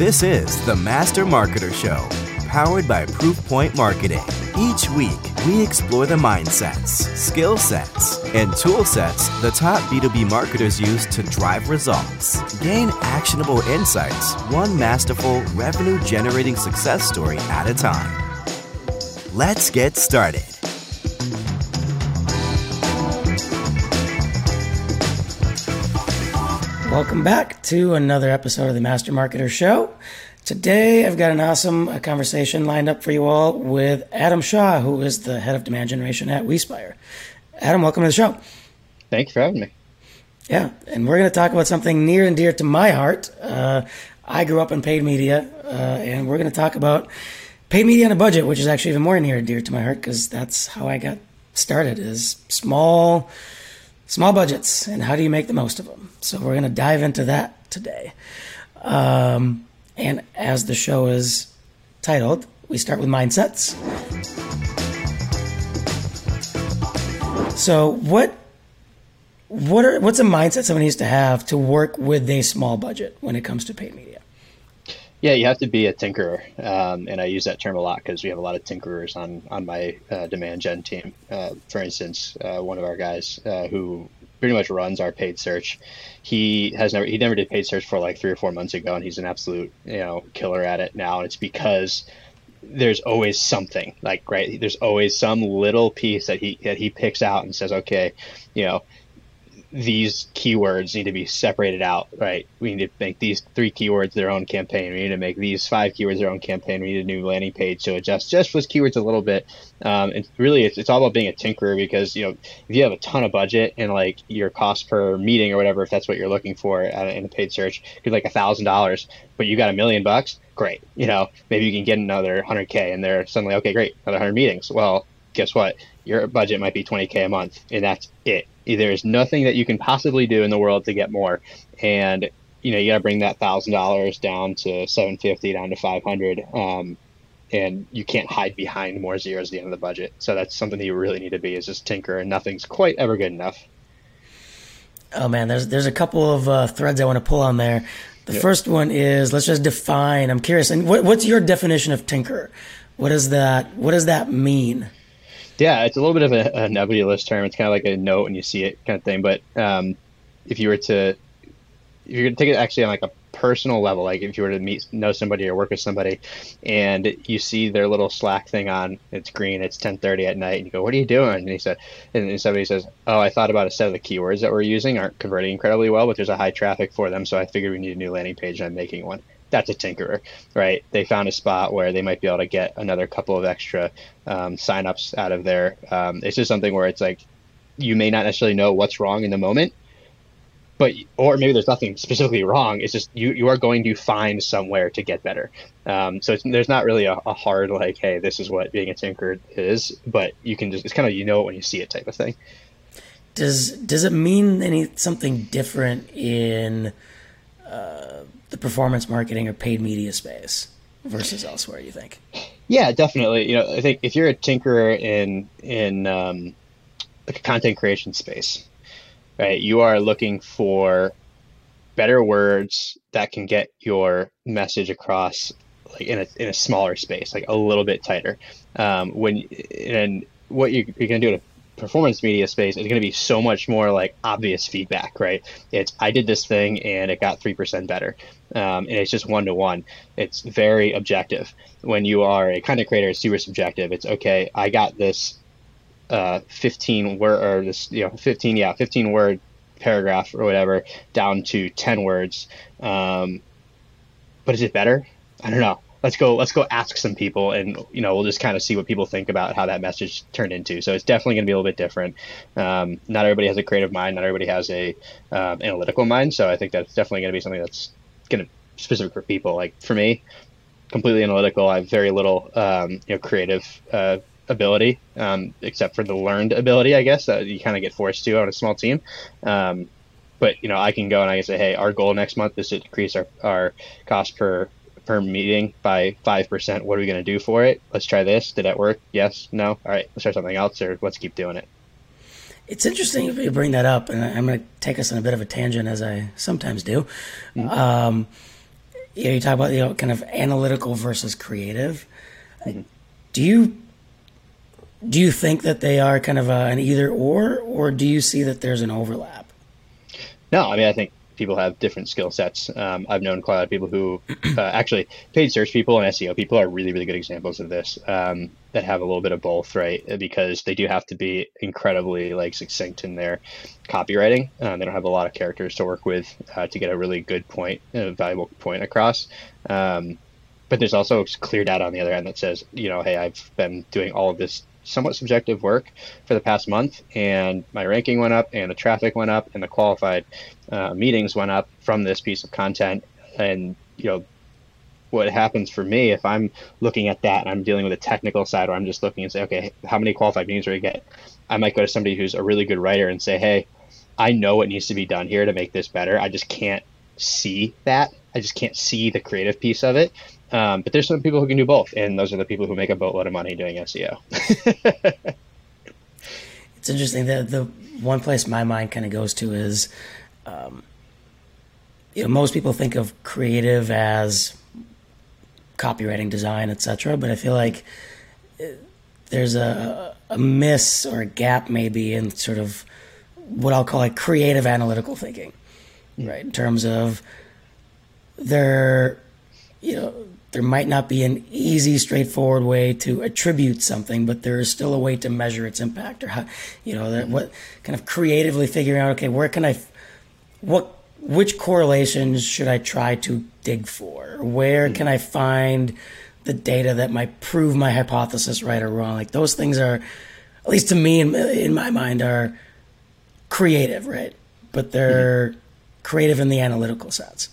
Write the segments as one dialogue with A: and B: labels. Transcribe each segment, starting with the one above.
A: This is the Master Marketer Show, powered by Proofpoint Marketing. Each week, we explore the mindsets, skill sets, and tool sets the top B2B marketers use to drive results. Gain actionable insights, one masterful, revenue generating success story at a time. Let's get started.
B: Welcome back to another episode of the Master Marketer Show. Today, I've got an awesome uh, conversation lined up for you all with Adam Shaw, who is the head of demand generation at WeSpire. Adam, welcome to the show.
C: Thank you for having me.
B: Yeah, and we're going to talk about something near and dear to my heart. Uh, I grew up in paid media, uh, and we're going to talk about paid media on a budget, which is actually even more near and dear to my heart because that's how I got started. Is small small budgets and how do you make the most of them. So we're going to dive into that today. Um, and as the show is titled, we start with mindsets. So what what are what's a mindset someone needs to have to work with a small budget when it comes to paid media?
C: Yeah, you have to be a tinkerer, um, and I use that term a lot because we have a lot of tinkerers on on my uh, demand gen team. Uh, for instance, uh, one of our guys uh, who pretty much runs our paid search, he has never he never did paid search for like three or four months ago, and he's an absolute you know killer at it now. And it's because there's always something like right. There's always some little piece that he that he picks out and says, okay, you know these keywords need to be separated out, right? We need to make these three keywords their own campaign. We need to make these five keywords their own campaign. We need a new landing page to adjust just those keywords a little bit. Um, and really, it's, it's all about being a tinkerer because you know if you have a ton of budget and like your cost per meeting or whatever, if that's what you're looking for in a paid search, could like a thousand dollars, but you got a million bucks, great. You know, maybe you can get another hundred k, and they're suddenly okay, great, another hundred meetings. Well, guess what? Your budget might be 20k a month, and that's it there is nothing that you can possibly do in the world to get more. And you know, you got to bring that thousand dollars down to seven fifty, down to five hundred, um, and you can't hide behind more zeros at the end of the budget. So that's something that you really need to be is just tinker, and nothing's quite ever good enough.
B: Oh man, there's there's a couple of uh, threads I want to pull on there. The yep. first one is let's just define. I'm curious, and what, what's your definition of tinker? What does that What does that mean?
C: Yeah, it's a little bit of a, a nebulous term. It's kind of like a note when you see it kind of thing. But um, if you were to, if you're going to take it actually on like a personal level, like if you were to meet, know somebody or work with somebody, and you see their little Slack thing on, it's green, it's 10:30 at night, and you go, "What are you doing?" And he said, and somebody says, "Oh, I thought about a set of the keywords that we're using aren't converting incredibly well, but there's a high traffic for them, so I figured we need a new landing page, and I'm making one." That's a tinkerer, right? They found a spot where they might be able to get another couple of extra um, signups out of there. Um, it's just something where it's like you may not necessarily know what's wrong in the moment, but or maybe there's nothing specifically wrong. It's just you you are going to find somewhere to get better. Um, so there's not really a, a, hard like, hey, this is what being a tinker is, but you can just it's kind of you know it when you see it type of thing.
B: Does does it mean any something different in? Uh the performance marketing or paid media space versus elsewhere? You think?
C: Yeah, definitely. You know, I think if you're a tinkerer in in um, like a content creation space, right, you are looking for better words that can get your message across like in a in a smaller space, like a little bit tighter. Um, when and what you, you're going to do to performance media space is going to be so much more like obvious feedback, right? It's I did this thing and it got three percent better, um, and it's just one to one. It's very objective. When you are a content creator, it's super subjective. It's okay. I got this uh, 15 word or this you know 15 yeah 15 word paragraph or whatever down to 10 words. Um, but is it better? I don't know let's go let's go ask some people and you know we'll just kind of see what people think about how that message turned into. So it's definitely going to be a little bit different. Um, not everybody has a creative mind not everybody has a um, analytical mind. So i think that's definitely going to be something that's going to specific for people. Like for me completely analytical i have very little um, you know creative uh, ability um, except for the learned ability i guess that you kind of get forced to on a small team. Um, but you know i can go and i can say hey our goal next month is to decrease our, our cost per per meeting by 5%. What are we going to do for it? Let's try this. Did that work? Yes? No? All right, let's try something else or let's keep doing it.
B: It's interesting if you bring that up, and I'm going to take us on a bit of a tangent as I sometimes do. Mm-hmm. Um, you, know, you talk about you know kind of analytical versus creative. Mm-hmm. Do you do you think that they are kind of a, an either or, or do you see that there's an overlap?
C: No, I mean I think people have different skill sets. Um, I've known quite a lot of people who uh, actually paid search people and SEO people are really, really good examples of this um, that have a little bit of both, right? Because they do have to be incredibly like succinct in their copywriting. Um, they don't have a lot of characters to work with uh, to get a really good point, a valuable point across. Um, but there's also clear data on the other end that says, you know, hey, I've been doing all of this somewhat subjective work for the past month, and my ranking went up, and the traffic went up, and the qualified uh, meetings went up from this piece of content. And you know, what happens for me if I'm looking at that and I'm dealing with a technical side, or I'm just looking and say, okay, how many qualified meetings do I get? I might go to somebody who's a really good writer and say, hey, I know what needs to be done here to make this better. I just can't see that. I just can't see the creative piece of it. Um, but there's some people who can do both, and those are the people who make a boatload of money doing SEO.
B: it's interesting that the one place my mind kind of goes to is, um, you know, most people think of creative as copywriting, design, etc. But I feel like uh, there's a, a miss or a gap maybe in sort of what I'll call like creative analytical thinking, right? In terms of there, you know there might not be an easy, straightforward way to attribute something, but there is still a way to measure its impact, or how, you know, that what kind of creatively figuring out, okay, where can I, what, which correlations should I try to dig for? Where can I find the data that might prove my hypothesis right or wrong? Like those things are, at least to me, in, in my mind, are creative, right? But they're mm-hmm. creative in the analytical sense.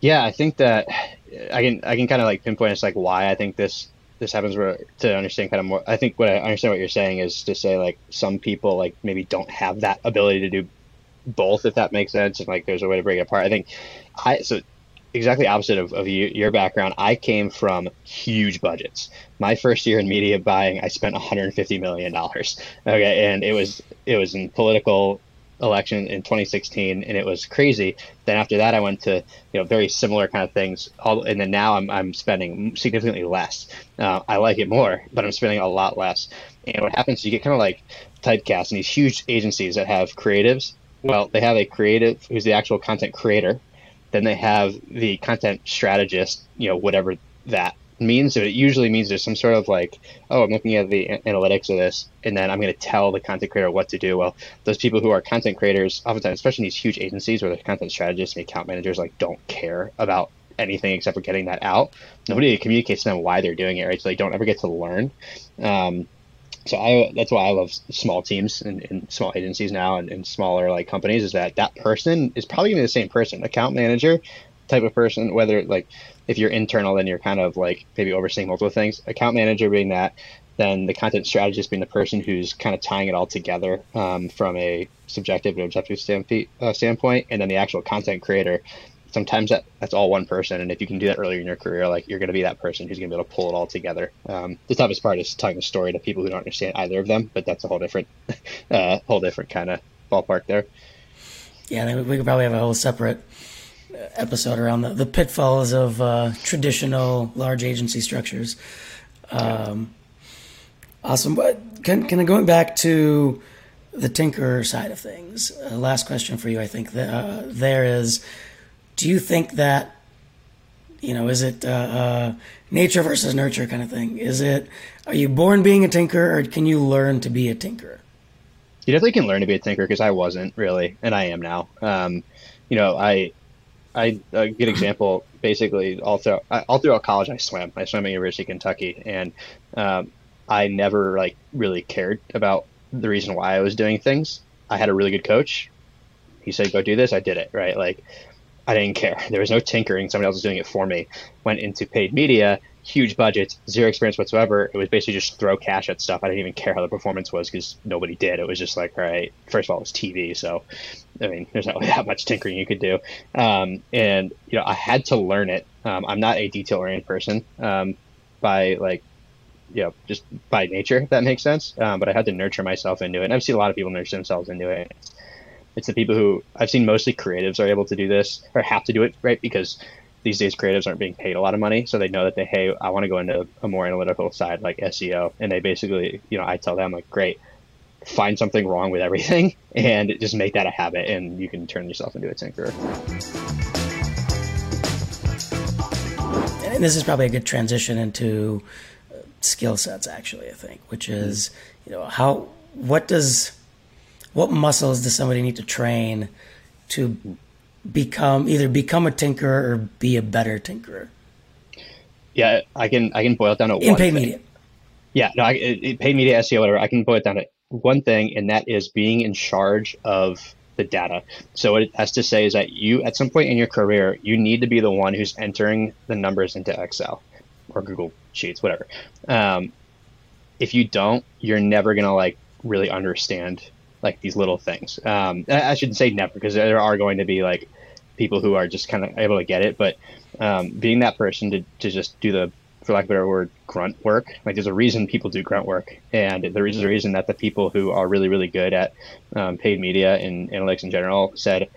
C: Yeah, I think that I can I can kind of like pinpoint it's like why I think this this happens where to understand kind of more I think what I understand what you're saying is to say like some people like maybe don't have that ability to do both if that makes sense and like there's a way to break it apart. I think I so exactly opposite of, of you, your background. I came from huge budgets. My first year in media buying, I spent 150 million dollars. Okay, and it was it was in political election in 2016 and it was crazy. Then after that i went to you know very similar kind of things. All, and then now i'm, I'm spending significantly less. Uh, i like it more but i'm spending a lot less. And what happens is you get kind of like typecast in these huge agencies that have creatives. Well they have a creative who's the actual content creator. Then they have the content strategist you know whatever that means it usually means there's some sort of like oh i'm looking at the analytics of this and then i'm going to tell the content creator what to do. Well those people who are content creators oftentimes especially in these huge agencies where the content strategists and account managers like don't care about anything except for getting that out nobody communicates to them why they're doing it right? So they don't ever get to learn. Um, so I that's why I love small teams and, and small agencies now and, and, smaller like companies is that that person is probably going to be the same person account manager type of person whether like if you're internal, then you're kind of like maybe overseeing multiple things. Account manager being that, then the content strategist being the person who's kind of tying it all together um, from a subjective and objective uh, standpoint, and then the actual content creator. Sometimes that, that's all one person, and if you can do that earlier in your career, like you're going to be that person who's going to be able to pull it all together. Um, the toughest part is telling the story to people who don't understand either of them, but that's a whole different, uh, whole different kind of ballpark there.
B: Yeah, we could probably have a whole separate episode around the, the pitfalls of uh, traditional large agency structures. Um, awesome. But kind of going back to the tinker side of things, uh, last question for you, I think uh, there is, do you think that, you know, is it uh, uh, nature versus nurture kind of thing? Is it, are you born being a tinker or can you learn to be a tinker?
C: You definitely can learn to be a tinker because I wasn't really, and I am now. Um, you know, I I a good example. Basically, all through all throughout college, I swam. I swam at University of Kentucky, and um, I never like really cared about the reason why I was doing things. I had a really good coach. He said, "Go do this." I did it. Right, like I didn't care. There was no tinkering. Somebody else was doing it for me. Went into paid media, huge budgets, zero experience whatsoever. It was basically just throw cash at stuff. I didn't even care how the performance was because nobody did. It was just like, all right, first of all, it was TV. So, I mean, there's not really that much tinkering you could do. Um, and, you know, I had to learn it. Um, I'm not a detail oriented person um, by like, you know, just by nature, if that makes sense. Um, but I had to nurture myself into it. And I've seen a lot of people nurture themselves into it. It's the people who I've seen mostly creatives are able to do this or have to do it, right? Because these days creatives aren't being paid a lot of money, so they know that they hey, I want to go into a more analytical side like SEO, and they basically, you know, I tell them like, great, find something wrong with everything and just make that a habit, and you can turn yourself into a tinkerer.
B: And this is probably a good transition into uh, skill sets, actually. I think, which is, you know, how what does what muscles does somebody need to train to become either become a tinkerer or be a better tinkerer?
C: Yeah, I can I can boil it down to
B: in
C: one
B: paid
C: thing.
B: media.
C: Yeah, no, I, it, paid media SEO, whatever. I can boil it down to one thing, and that is being in charge of the data. So what it has to say is that you, at some point in your career, you need to be the one who's entering the numbers into Excel or Google Sheets, whatever. Um, if you don't, you're never gonna like really understand like these little things. Um, I, shouldn't say never because there are going to be like people who are just kind of able to get it, but um, being that person to, to just do the for lack of a better word, grunt work. Like there's a reason people do grunt work, and there is a reason that the people who are really, really good at um, paid media and analytics in general said,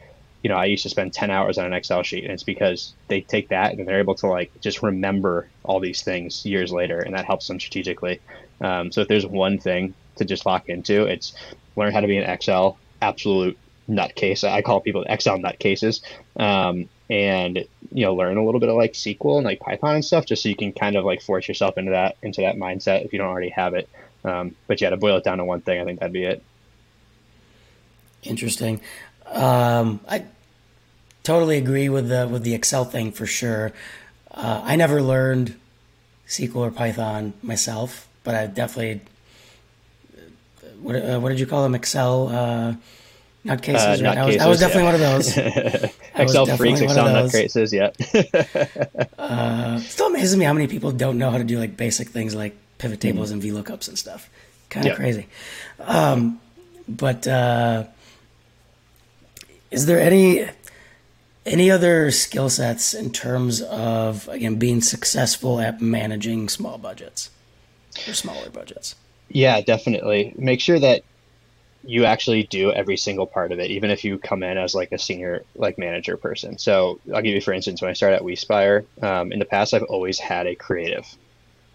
C: you know, I used to spend 10 hours on an Excel sheet, and it's because they take that and they're able to like just remember all these things years later, and that helps them strategically. Um, so if there's one thing to just lock into, it's learn how to be an Excel absolute nutcase. I call people Excel nutcases. Um, and you know learn a little bit of like SQL and like Python and stuff, just so you can kind of like force yourself into that into that mindset if you don't already have it. Um, but yeah, to boil it down to one thing, I think that'd be it.
B: Interesting. Um, I totally agree with the with the Excel thing for sure. Uh, I never learned SQL or Python myself, but I definitely what, uh, what did you call them? Excel uh, nutcases, uh, right? I, was, I was definitely yeah. one of those.
C: Excel freaks, Excel nutcases,
B: yeah. uh, still amazes me how many people don't know how to do like basic things like pivot tables mm-hmm. and VLOOKUPs and stuff. Kind of crazy. Um, but uh, is there any any other skill sets in terms of again being successful at managing small budgets or smaller budgets?
C: Yeah, definitely. Make sure that you actually do every single part of it, even if you come in as like a senior like manager person. So I'll give you for instance, when I started at WeSpire, um, in the past I've always had a creative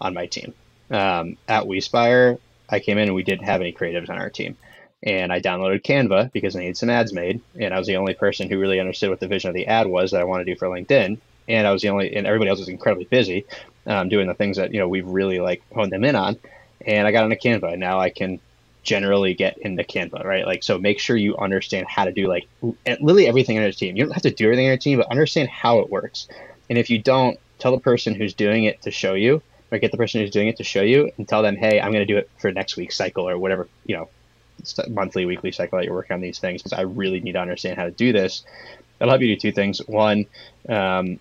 C: on my team. Um, at WeSpire, I came in and we didn't have any creatives on our team. And I downloaded Canva because I needed some ads made. And I was the only person who really understood what the vision of the ad was that I want to do for LinkedIn. And I was the only, and everybody else was incredibly busy um, doing the things that, you know, we've really like honed them in on. And I got into Canva. Now I can generally get into Canva, right? Like, so make sure you understand how to do like literally everything on your team. You don't have to do everything on your team, but understand how it works. And if you don't, tell the person who's doing it to show you, or get the person who's doing it to show you, and tell them, hey, I'm going to do it for next week's cycle or whatever, you know, monthly, weekly cycle that you're working on these things because I really need to understand how to do this. That'll help you do two things. One, um,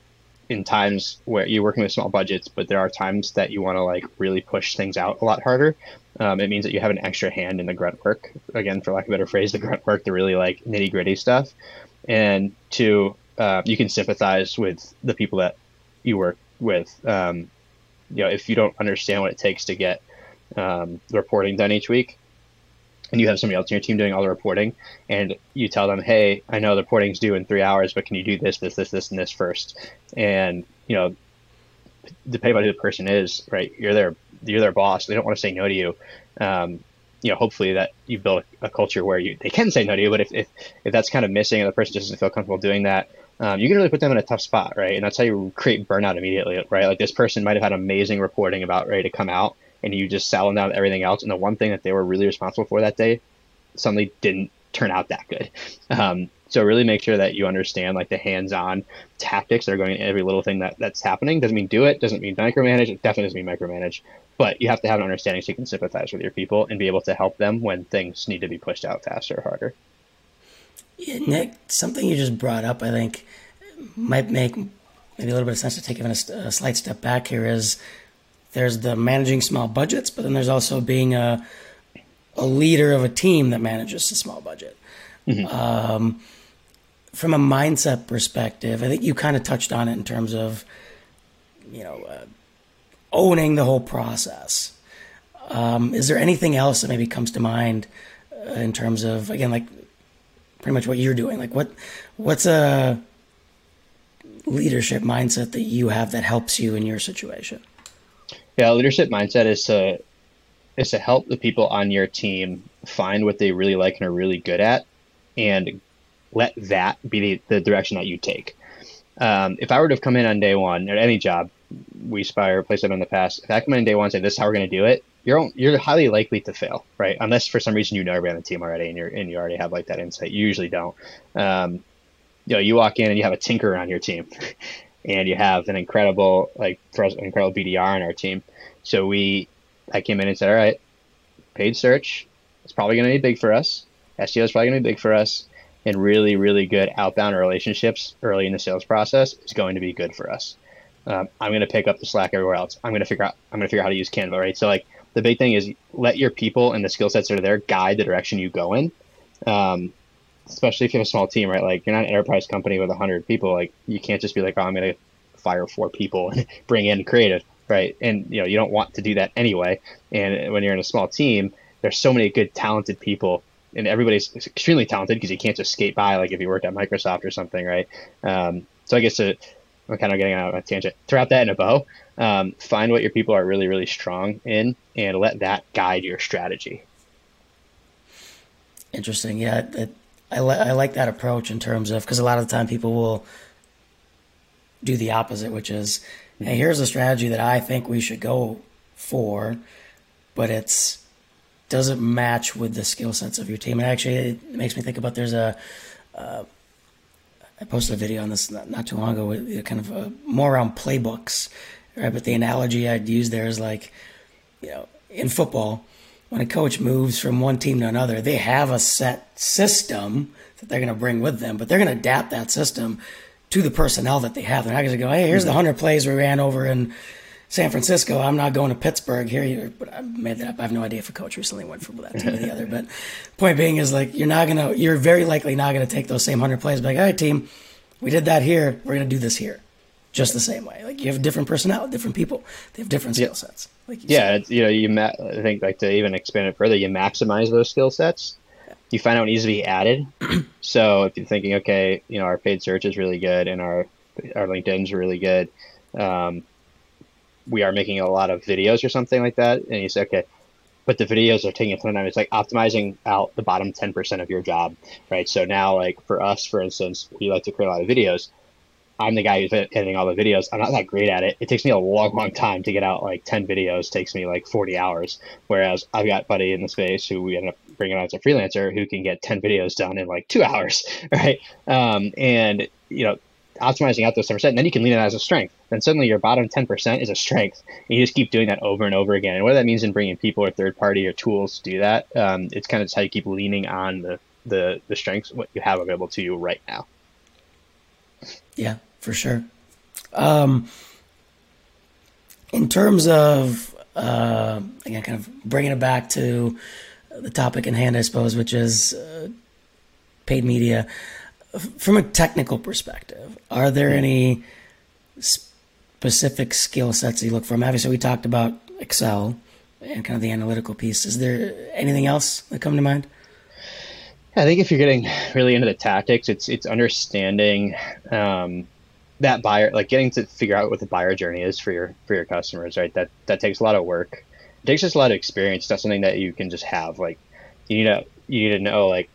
C: in times where you're working with small budgets, but there are times that you want to like really push things out a lot harder. Um, it means that you have an extra hand in the grunt work. Again, for lack of a better phrase, the grunt work, the really like nitty gritty stuff. And two, uh, you can sympathize with the people that you work with. Um, you know, if you don't understand what it takes to get um, reporting done each week, and you have somebody else in your team doing all the reporting, and you tell them, "Hey, I know the reporting's due in three hours, but can you do this, this, this, this, and this first? And you know, depending on who the person is, right? You're their you're their boss. They don't want to say no to you. Um, you know, hopefully that you build a culture where you they can say no to you. But if if, if that's kind of missing and the person doesn't feel comfortable doing that, um, you can really put them in a tough spot, right? And that's how you create burnout immediately, right? Like this person might have had amazing reporting about ready to come out, and you just them down everything else, and the one thing that they were really responsible for that day suddenly didn't turn out that good. Um, so really make sure that you understand like the hands-on tactics that are going in every little thing that, that's happening. Doesn't mean do it, doesn't mean micromanage, it definitely doesn't mean micromanage. But you have to have an understanding so you can sympathize with your people and be able to help them when things need to be pushed out faster or harder.
B: Yeah, Nick, something you just brought up, I think, might make maybe a little bit of sense to take even a, a slight step back here is there's the managing small budgets, but then there's also being a, a leader of a team that manages a small budget. Mm-hmm. Um, from a mindset perspective, I think you kind of touched on it in terms of, you know, uh, owning the whole process. Um, is there anything else that maybe comes to mind uh, in terms of again, like pretty much what you're doing? Like what, what's a leadership mindset that you have that helps you in your situation?
C: Yeah, leadership mindset is to is to help the people on your team find what they really like and are really good at, and let that be the, the direction that you take. Um, if I were to have come in on day one at any job, WeSpire place them in the past. If I come in day one and say this is how we're going to do it, you're you're highly likely to fail, right? Unless for some reason you know everybody on the team already and you're and you already have like that insight. You usually don't. Um, you know, you walk in and you have a tinker on your team, and you have an incredible like for us, an incredible BDR on our team. So we, I came in and said, all right, paid search, it's probably going to be big for us. SEO is probably going to be big for us, and really, really good outbound relationships early in the sales process is going to be good for us. Um, I'm going to pick up the slack everywhere else. I'm going to figure out. I'm going to figure out how to use Canva, right? So like the big thing is let your people and the skill sets that are there guide the direction you go in. Um, especially if you have a small team, right? Like you're not an enterprise company with hundred people. Like you can't just be like, oh, I'm going to fire four people and bring in creative, right? And you know you don't want to do that anyway. And when you're in a small team, there's so many good, talented people, and everybody's extremely talented because you can't just skate by like if you worked at Microsoft or something, right? Um, so I guess to, I'm kind of getting out of a tangent. Throw out that in a bow. Um, find what your people are really, really strong in, and let that guide your strategy.
B: Interesting. Yeah, I, li- I like that approach in terms of because a lot of the time people will do the opposite, which is, hey, here's a strategy that I think we should go for, but it's doesn't match with the skill sets of your team. And actually, it makes me think about there's a. Uh, I posted a video on this not, not too long ago, with kind of a, more around playbooks, right? But the analogy I'd use there is like, you know, in football, when a coach moves from one team to another, they have a set system that they're going to bring with them, but they're going to adapt that system to the personnel that they have. They're not going to go, hey, here's the mm-hmm. 100 plays we ran over in San Francisco. I'm not going to Pittsburgh here. But I made that up. I have no idea if a coach recently went from that team to the other. But point being is like, you're not going to, you're very likely not going to take those same 100 plays. But like, all right, team, we did that here. We're going to do this here just the same way. Like you have different personality, different people. They have different skill sets. Like
C: you yeah, you know, you ma- I think like to even expand it further, you maximize those skill sets you find out what needs to be added. so if you're thinking, okay, you know, our paid search is really good and our our LinkedIn's really good, um, we are making a lot of videos or something like that, and you say, okay, but the videos are taking a ton of time. It's like optimizing out the bottom ten percent of your job, right? So now, like for us, for instance, we like to create a lot of videos. I'm the guy who's editing all the videos. I'm not that great at it. It takes me a long, long time to get out like 10 videos. Takes me like 40 hours. Whereas I've got buddy in the space who we end up bringing on as a freelancer who can get 10 videos done in like two hours, right? Um, and, you know, optimizing out those 10%, and then you can lean it as a strength. Then suddenly your bottom 10% is a strength. And you just keep doing that over and over again. And what that means in bringing people or third party or tools to do that, um, it's kind of just how you keep leaning on the, the, the strengths, what you have available to you right now.
B: Yeah, for sure. Um, in terms of, uh, again, kind of bringing it back to the topic in hand, I suppose, which is uh, paid media. From a technical perspective, are there any specific skill sets you look for? Obviously, we talked about Excel and kind of the analytical piece. Is there anything else that come to mind?
C: I think if you're getting really into the tactics, it's it's understanding um, that buyer, like getting to figure out what the buyer journey is for your for your customers, right? That that takes a lot of work it takes just a lot of experience. It's not something that you can just have. Like you need to you need to know like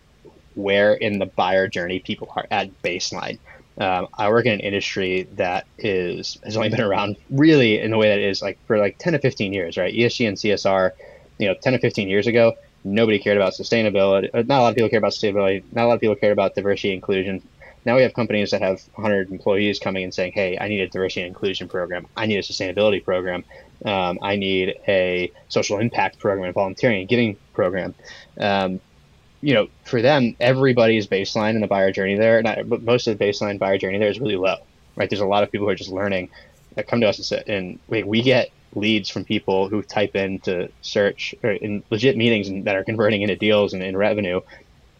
C: where in the buyer journey people are at baseline. Um, I work in an industry that is has only been around really in the way that it is like for like 10 to 15 years, right? ESG and CSR, you know, 10 to 15 years ago, nobody cared about sustainability. Uh, not a lot of people care about sustainability. Not a lot of people cared about diversity inclusion. Now we have companies that have 100 employees coming and saying, "Hey, I need a diversity and inclusion program. I need a sustainability program. Um, I need a social impact program, a volunteering and giving program." Um, you know, for them, everybody's baseline in the buyer journey there, not, but most of the baseline buyer journey there is really low, right? There's a lot of people who are just learning that come to us and, say, and we, we get leads from people who type into search or in legit meetings and that are converting into deals and in revenue.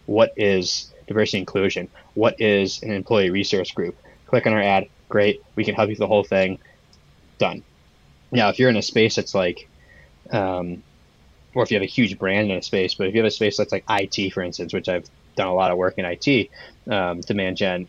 C: What is diversity inclusion. What is an employee resource group? Click on our ad. Great. We can help you with the whole thing. Done. Now, if you're in a space that's like, um, or if you have a huge brand in a space, but if you have a space that's like IT, for instance, which I've done a lot of work in IT, um, demand gen,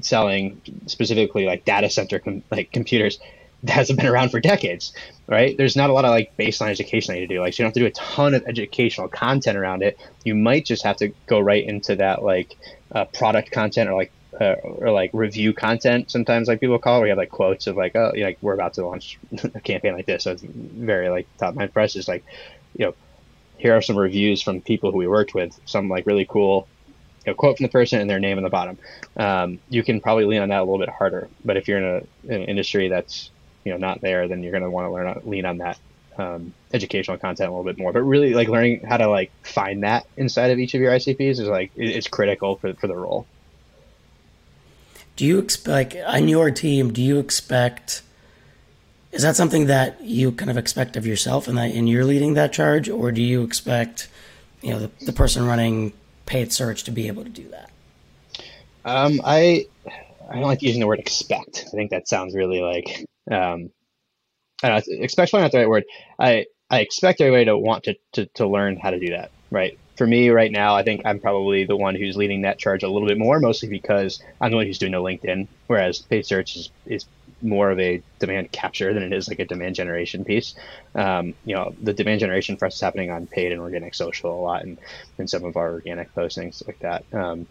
C: selling specifically like data center com- like computers that hasn't been around for decades, right? There's not a lot of like baseline education that you do. Like, so you don't have to do a ton of educational content around it. You might just have to go right into that like uh, product content or like uh, or like review content. Sometimes like people call it, where you have like quotes of like, oh, like we're about to launch a campaign like this. So it's very like top mind us is like, you know, here are some reviews from people who we worked with. Some like really cool quote from the person and their name in the bottom. Um, you can probably lean on that a little bit harder. But if you're in, a, in an industry that's you know not there, then you're going to want to learn lean on that um, educational content a little bit more. But really, like learning how to like find that inside of each of your ICPs is like it's critical for for the role.
B: Do you expect on your team? Do you expect? Is that something that you kind of expect of yourself, and that and you're leading that charge, or do you expect, you know, the, the person running paid search to be able to do that?
C: Um, I I don't like using the word expect. I think that sounds really like um, I especially not the right word. I I expect everybody to want to, to to learn how to do that, right? For me right now, I think I'm probably the one who's leading that charge a little bit more, mostly because I'm the one who's doing the LinkedIn, whereas paid search is, is more of a demand capture than it is like a demand generation piece. Um, you know, the demand generation for us is happening on paid and organic social a lot, and in some of our organic postings like that. Um,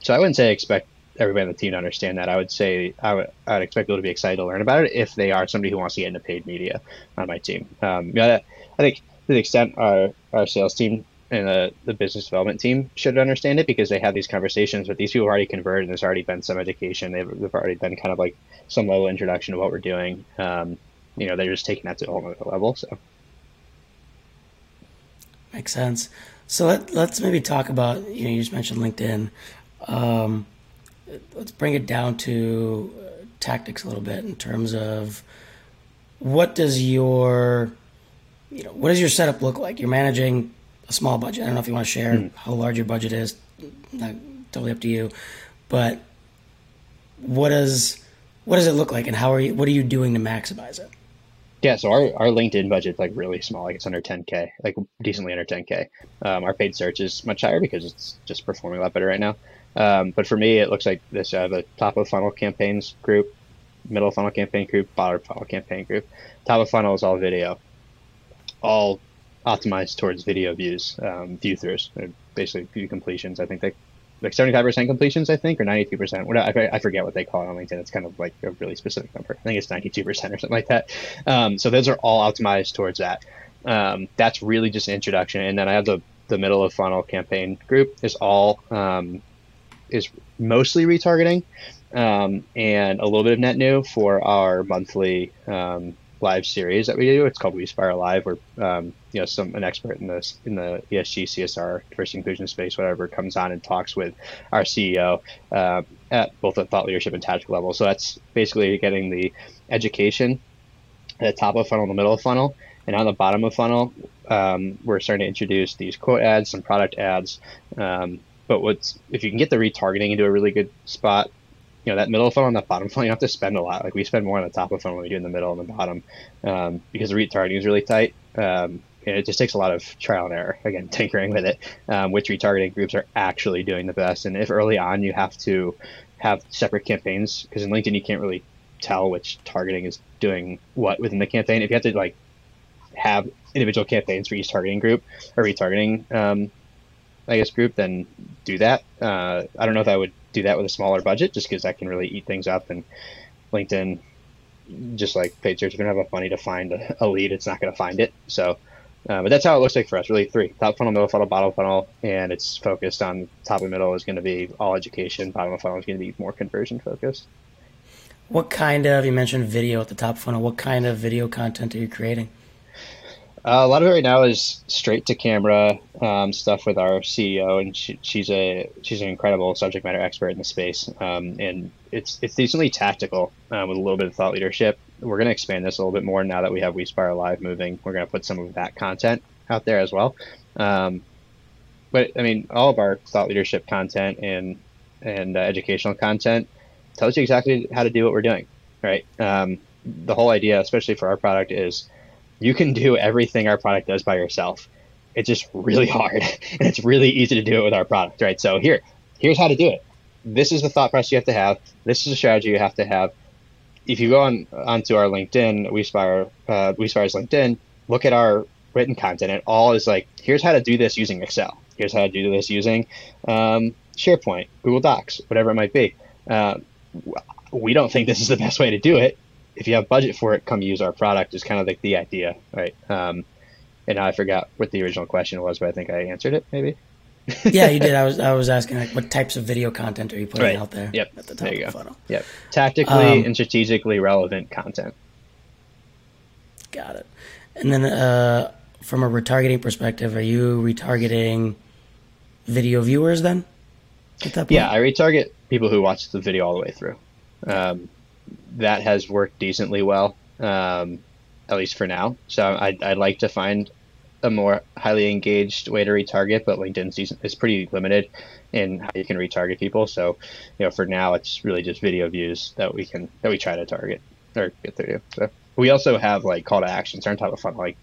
C: so I wouldn't say expect everybody on the team to understand that. I would say I would I would expect people to be excited to learn about it if they are somebody who wants to get into paid media on my team. Um, I think to the extent our our sales team and the, the business development team should understand it because they have these conversations but these people already converted and there's already been some education. They've, they've already been kind of like some level introduction to what we're doing. Um, you know, they're just taking that to a whole other level. So
B: makes sense. So let, let's maybe talk about, you know, you just mentioned LinkedIn. Um, let's bring it down to uh, tactics a little bit in terms of what does your you know what does your setup look like? You're managing a small budget. I don't know if you want to share mm. how large your budget is. Not totally up to you, but what does what does it look like, and how are you? What are you doing to maximize it?
C: Yeah, so our, our LinkedIn budget's like really small, like it's under 10k, like decently under 10k. Um, our paid search is much higher because it's just performing a lot better right now. Um, but for me, it looks like this: uh, the top of funnel campaigns group, middle funnel campaign group, bottom funnel campaign group. Top of funnel is all video, all optimized towards video views, um, view throughs, basically view completions. I think they like 75% completions, I think, or 92%. What I, I forget what they call it on LinkedIn. It's kind of like a really specific number. I think it's 92% or something like that. Um, so those are all optimized towards that. Um, that's really just an introduction. And then I have the, the middle of funnel campaign group is all um, is mostly retargeting um, and a little bit of net new for our monthly um, live series that we do. It's called WeSpire Live, where um, you know some an expert in this in the ESG, CSR, diversity inclusion space, whatever, comes on and talks with our CEO uh, at both the thought leadership and tactical level. So that's basically getting the education at the top of funnel, the middle of funnel, and on the bottom of funnel, um, we're starting to introduce these quote ads, some product ads. Um, but what's if you can get the retargeting into a really good spot, you know that middle funnel and that bottom funnel, you have to spend a lot. Like we spend more on the top of funnel than we do in the middle and the bottom, um, because the retargeting is really tight. Um, and it just takes a lot of trial and error. Again, tinkering with it, um, which retargeting groups are actually doing the best. And if early on you have to have separate campaigns, because in LinkedIn you can't really tell which targeting is doing what within the campaign. If you have to like have individual campaigns for each targeting group or retargeting um, I guess group, then do that. Uh, I don't know if I would do that with a smaller budget, just because that can really eat things up. And LinkedIn, just like paid search, if you don't have enough money to find a, a lead, it's not going to find it. So, uh, but that's how it looks like for us. Really, three: top funnel, middle funnel, bottom funnel, and it's focused on top and middle is going to be all education. Bottom of funnel is going to be more conversion focused.
B: What kind of you mentioned video at the top funnel? What kind of video content are you creating?
C: Uh, a lot of it right now is straight to camera um, stuff with our CEO, and she, she's a she's an incredible subject matter expert in the space, um, and it's it's decently tactical uh, with a little bit of thought leadership. We're going to expand this a little bit more now that we have WeSpire Live moving. We're going to put some of that content out there as well. Um, but I mean, all of our thought leadership content and and uh, educational content tells you exactly how to do what we're doing, right? Um, the whole idea, especially for our product, is you can do everything our product does by yourself. It's just really hard and it's really easy to do it with our product, right? So here, here's how to do it. this is the thought process you have to have. This is a strategy you have to have. If you go on onto our LinkedIn, WeSpire, uh, WeSpire's LinkedIn, look at our written content. It all is like, here's how to do this using Excel. Here's how to do this using um, SharePoint, Google Docs, whatever it might be. Uh, we don't think this is the best way to do it. If you have budget for it, come use our product is kind of like the idea, right? Um, and I forgot what the original question was, but I think I answered it maybe.
B: yeah, you did. I was I was asking like, what types of video content are you putting
C: right.
B: out there?
C: Yep.
B: At the top
C: there you
B: of
C: go.
B: the funnel.
C: Yep. Tactically
B: Um,
C: and strategically relevant content.
B: Got it. And then uh, from a retargeting perspective, are you retargeting video viewers then? At that point?
C: Yeah, I retarget people who watch the video all the way through. Um, that has worked decently well, um, at least for now. So I'd, I'd like to find a more highly engaged way to retarget, but LinkedIn is pretty limited in how you can retarget people. So, you know, for now, it's really just video views that we can that we try to target or get through. So we also have like call to actions on top of funnel, like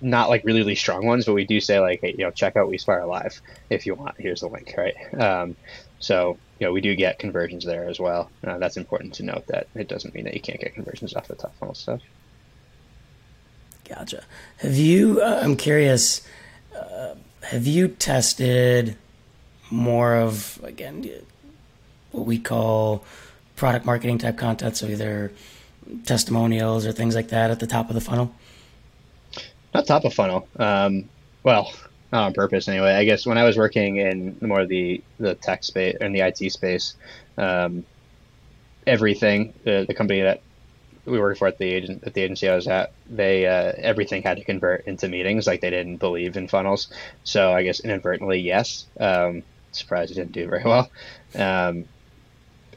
C: not like really really strong ones, but we do say like, hey, you know, check out We WeSpire Live if you want. Here's the link, right? Um, so you know, we do get conversions there as well. Uh, that's important to note that it doesn't mean that you can't get conversions off the top funnel stuff.
B: Gotcha. Have you? Uh, I'm curious. Uh, have you tested more of again what we call product marketing type content, so either testimonials or things like that at the top of the funnel?
C: Not top of funnel. Um, well, not on purpose anyway. I guess when I was working in more of the the tech space and the IT space, um, everything the, the company that we worked for at the agent at the agency I was at, they uh, everything had to convert into meetings. Like they didn't believe in funnels. So I guess inadvertently, yes. Um, surprised it didn't do very well. Um,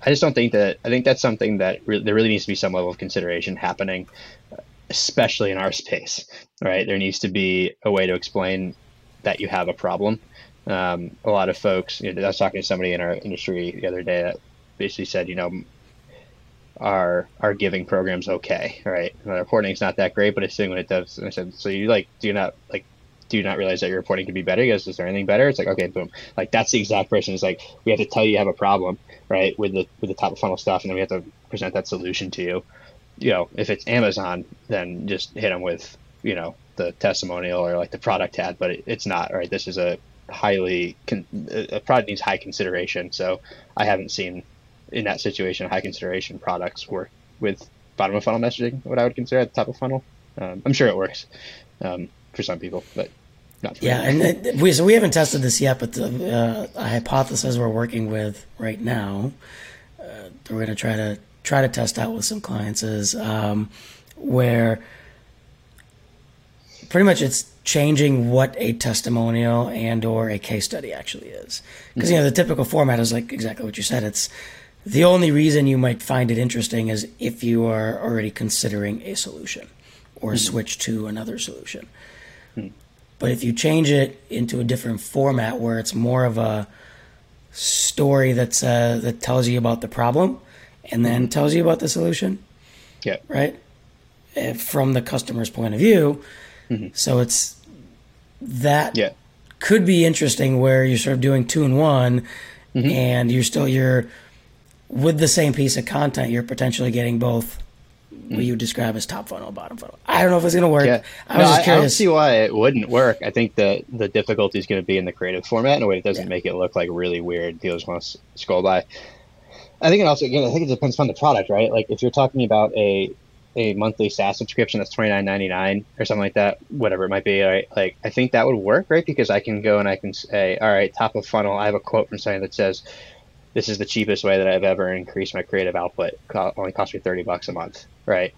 C: I just don't think that. I think that's something that re- there really needs to be some level of consideration happening, especially in our space. Right, there needs to be a way to explain that you have a problem. Um, a lot of folks. You know, I was talking to somebody in our industry the other day that basically said, you know, our our giving program's okay, right? The reporting's not that great, but it's doing what it does. And I said, so you like do you not like do you not realize that your reporting could be better? He goes, is there anything better? It's like, okay, boom. Like that's the exact person. It's like we have to tell you you have a problem, right, with the with the top of funnel stuff, and then we have to present that solution to you. You know, if it's Amazon, then just hit them with you know the testimonial or like the product ad, but it, it's not right. This is a highly con- a product needs high consideration. So I haven't seen in that situation high consideration products work with bottom of funnel messaging. What I would consider at the top of funnel. Um, I'm sure it works um, for some people, but
B: Yeah, and we so we haven't tested this yet, but the uh, hypothesis we're working with right now, uh, we're going to try to try to test out with some clients is um, where pretty much it's changing what a testimonial and or a case study actually is. Because you know the typical format is like exactly what you said. It's the only reason you might find it interesting is if you are already considering a solution or switch to another solution. But if you change it into a different format where it's more of a story that's uh, that tells you about the problem and then tells you about the solution,
C: yeah,
B: right? Eh, From the customer's point of view, Mm-hmm. so it's that
C: yeah,
B: could be interesting where you're sort of doing two and one, mm-hmm. and you're still you're with the same piece of content, you're potentially getting both what mm. you would describe as top funnel, bottom funnel. I don't know if it's going to work.
C: yeah.
B: I was
C: No,
B: just
C: I, I don't
B: curious.
C: see why it wouldn't work. I think that the difficulty is going to be in the creative format in a way that doesn't
B: Yeah. make
C: it look like really weird. Just want to scroll by. I think it also again. I think it depends on the product, right? Like if you're talking about a a monthly SaaS subscription that's twenty nine ninety nine or something like that, whatever it might be, right? Like I think that would work, right? Because I can go and I can say, all right, top of funnel. I have a quote from somebody that says, "This is the cheapest way that I've ever increased my creative output. Co- only cost me thirty bucks a month." Right?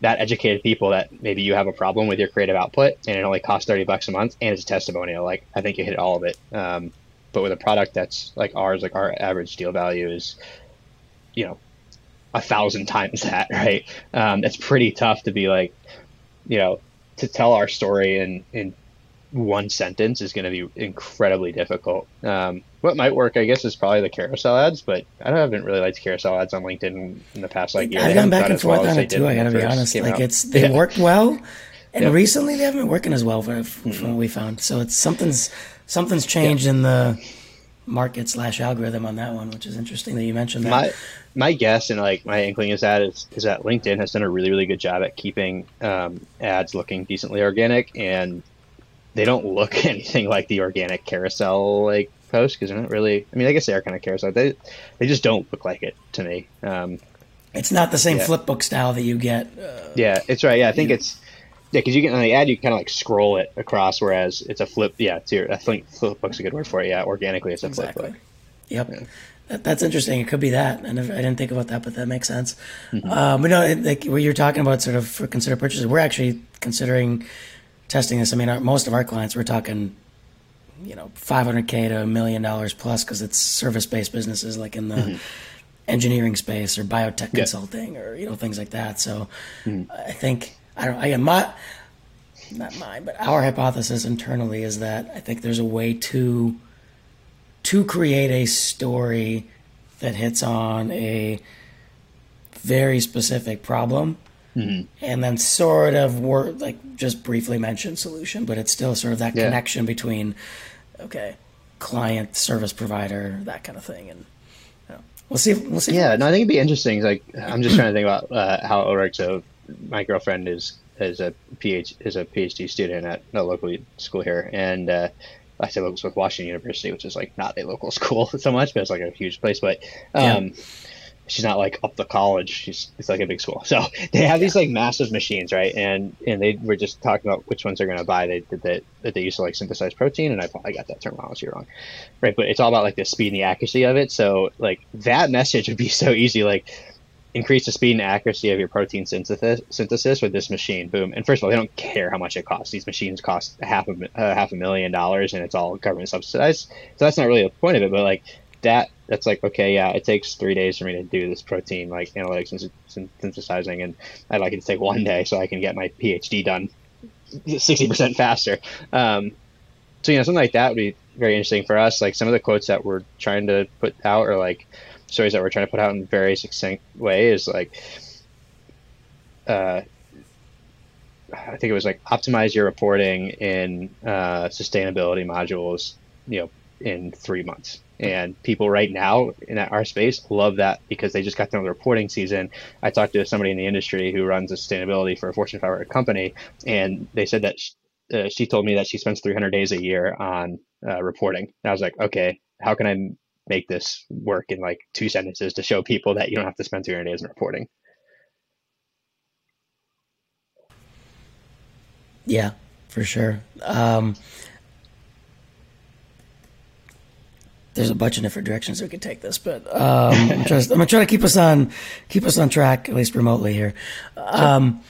C: That educated people that maybe you have a problem with your creative output and it only costs thirty bucks a month and it's a testimonial. Like I think you hit all of it. Um, but with a product that's like ours, like our average deal value is, you know, a thousand times that, right? Um, it's pretty tough to be like, you know, to tell our story in in one sentence is going to be incredibly difficult. Um, what might work, I guess, is probably the carousel ads, but I haven't really liked carousel ads on LinkedIn in the past like year.
B: I've gone back and
C: as well
B: forth on it too. I got to be honest. Like
C: out.
B: it's they
C: Yeah.
B: worked well, and recently they haven't been working as well for, from what we found. So it's something's something's changed in the market slash algorithm on that one, which is interesting that you mentioned that.
C: My my guess and like my inkling is that is, is that LinkedIn has done a really really good job at keeping um, ads looking decently organic, and they don't look anything like the organic carousel like post because they're not really. I mean, I guess they are kind of carousel. They they just don't look like it to me. Um,
B: it's not the same yeah. flipbook style that you get.
C: Uh, yeah, it's right. Yeah, I think you, it's yeah, because you get on the ad, you kind of like scroll it across, whereas it's a flip. Yeah, it's your, I think flipbook's a good word for it. Yeah, organically, it's a exactly. flipbook.
B: Yep. Yeah. That, that's interesting. It could be that, and I didn't think about that, but that makes sense. Mm-hmm. Um, but no, like what you're talking about, sort of for consider purchases, we're actually considering testing this. I mean, our, most of our clients, we're talking, you know, 500k to a million dollars plus because it's service-based businesses, like in the mm-hmm. engineering space or biotech yeah. consulting or you know things like that. So, mm-hmm. I think I don't. Again, my not mine, but our hypothesis internally is that I think there's a way to to create a story that hits on a very specific problem mm-hmm. and then sort of work like just briefly mention solution but it's still sort of that yeah. connection between okay client service provider that kind of thing and you know, we'll see we'll see
C: yeah no i think it'd be interesting like i'm just trying to think about uh, how it works so my girlfriend is is a PhD is a PhD student at a local school here, and uh, I say local with Washington University, which is like not a local school so much, but it's like a huge place. But um, yeah. she's not like up the college; she's it's like a big school. So they have these like massive machines, right? And and they were just talking about which ones they're going to buy. They did that that they used to like synthesize protein, and I probably got that terminology wrong, right? But it's all about like the speed and the accuracy of it. So like that message would be so easy, like increase the speed and accuracy of your protein synthesis, synthesis with this machine. Boom. And first of all, they don't care how much it costs. These machines cost half a uh, half a million dollars, and it's all government subsidized. So that's not really the point of it. But like that, that's like okay, yeah, it takes three days for me to do this protein like analytics and synthesizing, and I'd like it to take one day so I can get my PhD done sixty percent faster. Um, so you know, something like that would be very interesting for us. Like some of the quotes that we're trying to put out are like stories that we're trying to put out in very succinct way is like uh, I think it was like optimize your reporting in uh, sustainability modules, you know, in three months. And people right now in our space love that because they just got done with reporting season. I talked to somebody in the industry who runs sustainability for a Fortune 500 company, and they said that she, uh, she told me that she spends 300 days a year on uh, reporting. And I was like, okay, how can I make this work in like two sentences to show people that you don't have to spend 300 days in reporting.
B: Yeah, for sure. Um, there's a bunch of different directions we could take this, but um, I'm, I'm, gonna try to keep us on keep us on track at least remotely here. Um,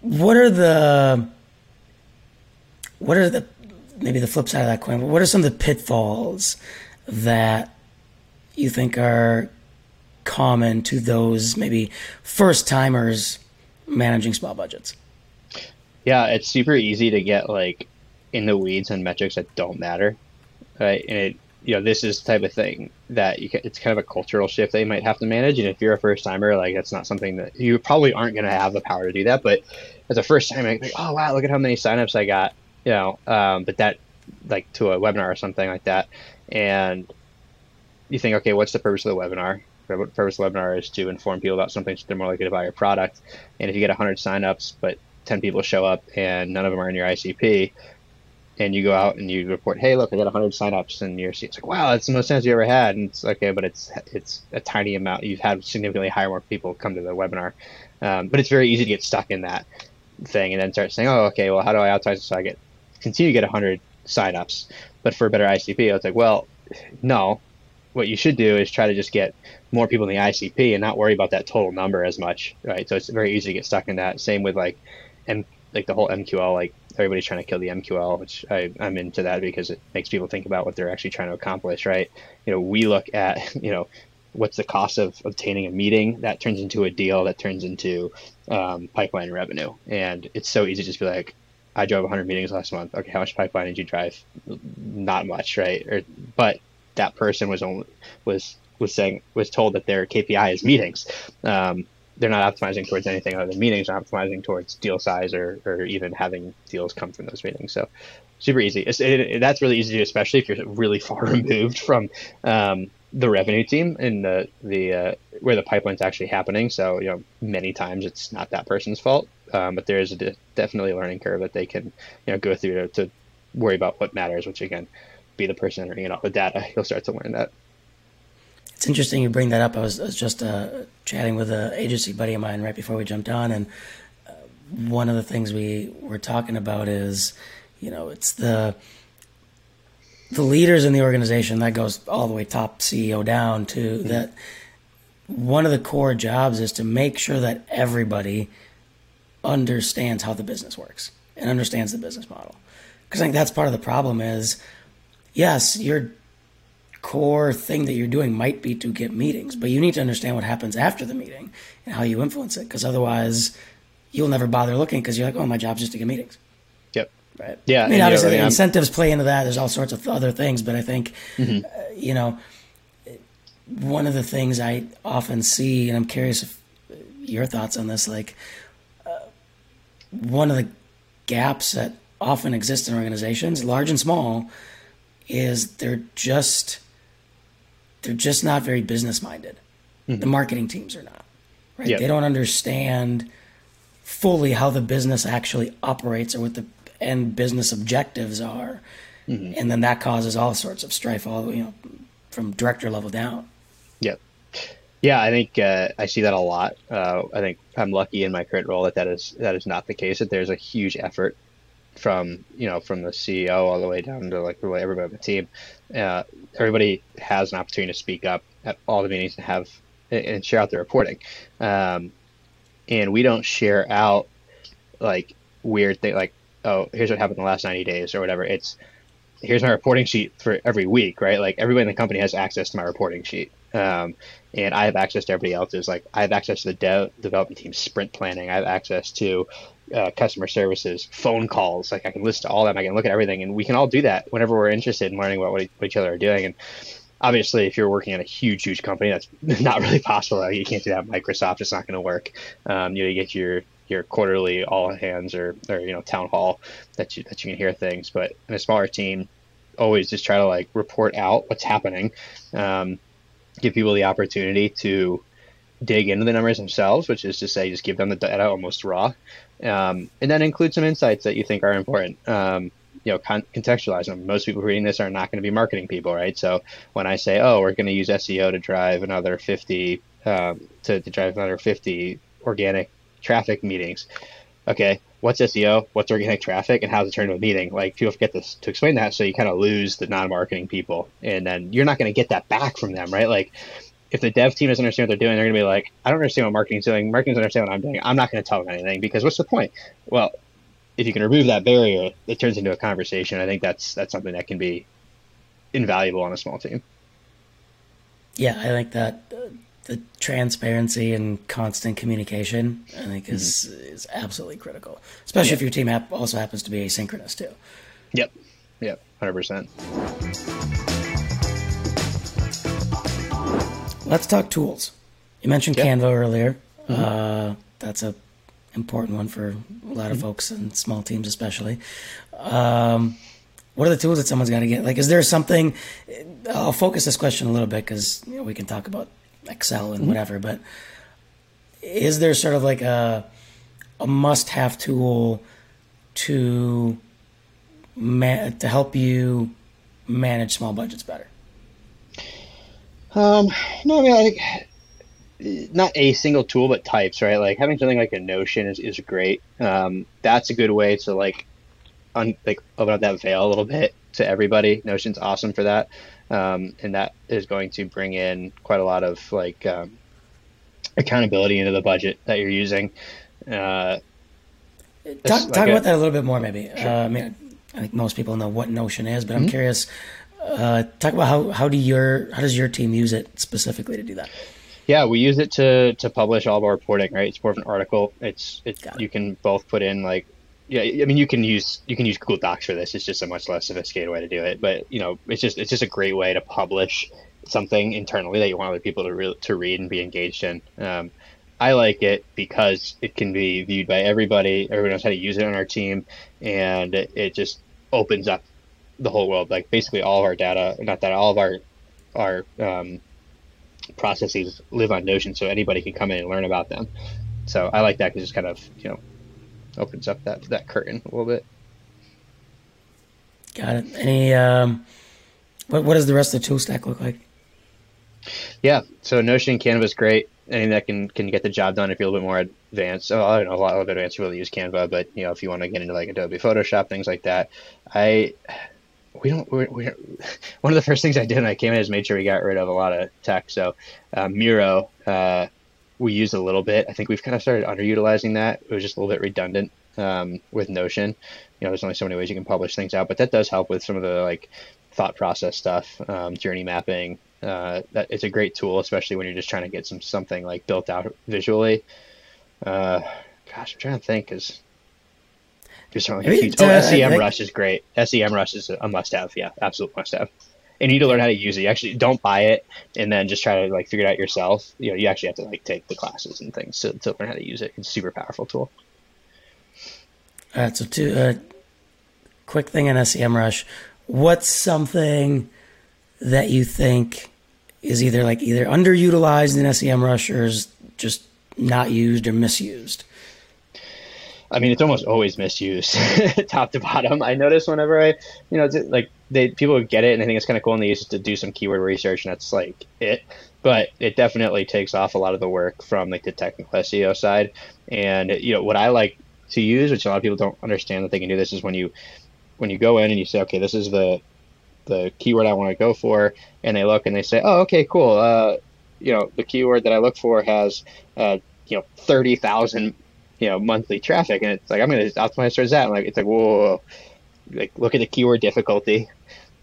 B: what are the what are the maybe the flip side of that coin? What are some of the pitfalls that you think are common to those maybe first timers managing small budgets?
C: Yeah, it's super easy to get like in the weeds on metrics that don't matter, right? And it, you know, this is the type of thing that you can, it's kind of a cultural shift that you might have to manage. And if you're a first timer, like that's not something that you probably aren't going to have the power to do that. But as a first timer, like, oh wow, look at how many signups I got, you know. Um, but that, like to a webinar or something like that, and you think, okay, what's the purpose of the webinar? The purpose of the webinar is to inform people about something so they're more likely to buy your product. And if you get 100 signups, but 10 people show up and none of them are in your ICP, and you go out and you report, hey, look, I got 100 signups, and you're it's like, wow, that's the most sense you ever had. And it's okay, but it's it's a tiny amount. You've had significantly higher more people come to the webinar, um, but it's very easy to get stuck in that thing and then start saying, oh, okay, well, how do I optimize so I get continue to get 100 signups, but for a better ICP? I was like, well, no, what you should do is try to just get more people in the ICP and not worry about that total number as much, right? So it's very easy to get stuck in that. Same with like, M, like the whole MQL, like everybody's trying to kill the MQL, which I, I'm into that because it makes people think about what they're actually trying to accomplish, right? You know, we look at, you know, what's the cost of obtaining a meeting that turns into a deal that turns into um, pipeline revenue, and it's so easy to just be like, I drove 100 meetings last month. Okay, how much pipeline did you drive? Not much, right? Or, but that person was only was was saying was told that their KPI is meetings. Um, they're not optimizing towards anything other than meetings. They're optimizing towards deal size or, or even having deals come from those meetings. So super easy. It, it, that's really easy to do, especially if you're really far removed from um, the revenue team and the the uh, where the pipeline's actually happening. So you know, many times it's not that person's fault, um, but there is a de- definitely a learning curve that they can you know go through to, to worry about what matters. Which again, be the person entering in all the data. You'll start to learn that.
B: It's interesting you bring that up. I was, I was just uh, chatting with an agency buddy of mine right before we jumped on, and uh, one of the things we were talking about is, you know, it's the the leaders in the organization that goes all the way top CEO down to mm-hmm. that. One of the core jobs is to make sure that everybody understands how the business works and understands the business model. Because I think that's part of the problem is, yes, you're core thing that you're doing might be to get meetings, but you need to understand what happens after the meeting and how you influence it, because otherwise you'll never bother looking because you're like, oh, my job's just to get meetings.
C: Yep.
B: Right.
C: Yeah.
B: I mean, obviously, the incentives play into that. There's all sorts of other things, but I think, mm-hmm. uh, you know, one of the things I often see, and I'm curious if your thoughts on this, like, one of the gaps that often exist in organizations, large and small, is they're just they're just not very business minded. Mm-hmm. The marketing teams are not. Right? Yep. They don't understand fully how the business actually operates or what the end business objectives are. Mm-hmm. And then that causes all sorts of strife all you know from director level down.
C: Yeah, I think uh, I see that a lot. Uh, I think I'm lucky in my current role that that is that is not the case. That there's a huge effort from you know from the CEO all the way down to like really everybody on the team. Uh, everybody has an opportunity to speak up at all the meetings and have and share out their reporting. Um, and we don't share out like weird thing like oh here's what happened in the last 90 days or whatever. It's here's my reporting sheet for every week, right? Like everybody in the company has access to my reporting sheet. Um, and I have access to everybody else's. Like I have access to the dev- development team sprint planning. I have access to uh, customer services, phone calls. Like I can list all them. I can look at everything, and we can all do that whenever we're interested in learning about what, what each other are doing. And obviously, if you're working at a huge, huge company, that's not really possible. Like, you can't do that. Microsoft, it's not going to work. Um, you know, you get your your quarterly all hands or, or you know town hall that you that you can hear things. But in a smaller team, always just try to like report out what's happening. Um, give people the opportunity to dig into the numbers themselves, which is to say, just give them the data almost raw, um, and then include some insights that you think are important. Um, you know, con- contextualize them. Most people reading this are not going to be marketing people, right? So when I say, "Oh, we're going to use SEO to drive another 50 um, to, to drive another 50 organic traffic meetings," okay, what's SEO, what's organic traffic, and how's it turn into a meeting? Like people forget this to explain that, so you kind of lose the non-marketing people, and then you're not going to get that back from them, right? Like if the dev team doesn't understand what they're doing, they're going to be like, I don't understand what marketing's doing. Marketing doesn't understand what I'm doing. I'm not going to tell them anything because what's the point? Well, if you can remove that barrier, it turns into a conversation. I think that's that's something that can be invaluable on a small team.
B: Yeah, I think that the transparency and constant communication, I think, is mm-hmm. is absolutely critical, especially yeah. if your team also happens to be asynchronous too.
C: Yep. Yep. Hundred percent.
B: Let's talk tools. You mentioned yep. Canva earlier. Mm-hmm. Uh, that's a important one for a lot of mm-hmm. folks and small teams, especially. Um, what are the tools that someone's got to get? Like, is there something? I'll focus this question a little bit because you know, we can talk about Excel and mm-hmm. whatever, but is there sort of like a a must-have tool to ma- to help you manage small budgets better?
C: Um, no, I mean, I think not a single tool, but types, right? Like having something like a Notion is, is great. Um, that's a good way to like, un, like open up that veil a little bit to everybody. Notion's awesome for that. Um, and that is going to bring in quite a lot of like, um, accountability into the budget that you're using. Uh,
B: talk, like talk a, about that a little bit more, maybe. Sure. Uh, I mean, I think most people know what Notion is, but I'm mm-hmm. curious uh, talk about how, how do your how does your team use it specifically to do that?
C: Yeah, we use it to to publish all of our reporting. Right, it's more of an article. It's it's it. you can both put in like yeah, I mean you can use you can use Google Docs for this. It's just a much less sophisticated way to do it. But you know, it's just it's just a great way to publish something internally that you want other people to re- to read and be engaged in. Um, I like it because it can be viewed by everybody. Everyone knows how to use it on our team, and it, just opens up the whole world. Like basically all of our data, not that all of our our um, processes live on Notion, so anybody can come in and learn about them. So I like that because it kind of you know opens up that that curtain a little bit.
B: Got it. Any um, what what does the rest of the tool stack look like?
C: Yeah, so Notion, Canva is great. Anything that can can get the job done if you're a little bit more advanced. So I don't know a lot of advanced people use Canva, but you know if you want to get into like Adobe Photoshop things like that, I we don't we're, we're, one of the first things I did when I came in is made sure we got rid of a lot of tech. So uh, Miro uh, we use a little bit. I think we've kind of started underutilizing that. It was just a little bit redundant um, with Notion. You know, there's only so many ways you can publish things out, but that does help with some of the like thought process stuff, um, journey mapping. Uh, that it's a great tool, especially when you're just trying to get some something like built out visually. Uh, gosh, I'm trying to think because a huge, oh, SEMrush is great. SEMrush is a must-have. Yeah, absolute must-have. And you need to learn how to use it. You actually don't buy it and then just try to like figure it out yourself. You know, you actually have to like take the classes and things to, to learn how to use it. It's a super powerful tool.
B: All right, so two uh, quick thing in SEMrush. What's something that you think is either like either underutilized in SEMrush or is just not used or misused?
C: I mean, it's almost always misused, top to bottom. I notice whenever I, you know, like they people get it and I think it's kind of cool and they use it to do some keyword research and that's like it. But it definitely takes off a lot of the work from like the technical SEO side. And you know what I like to use, which a lot of people don't understand that they can do this, is when you when you go in and you say, okay, this is the the keyword I want to go for, and they look and they say, oh, okay, cool. Uh, you know, the keyword that I look for has uh, you know thirty thousand you know monthly traffic, and it's like I'm going to optimize towards that. Like it's like whoa, whoa, whoa, like look at the keyword difficulty.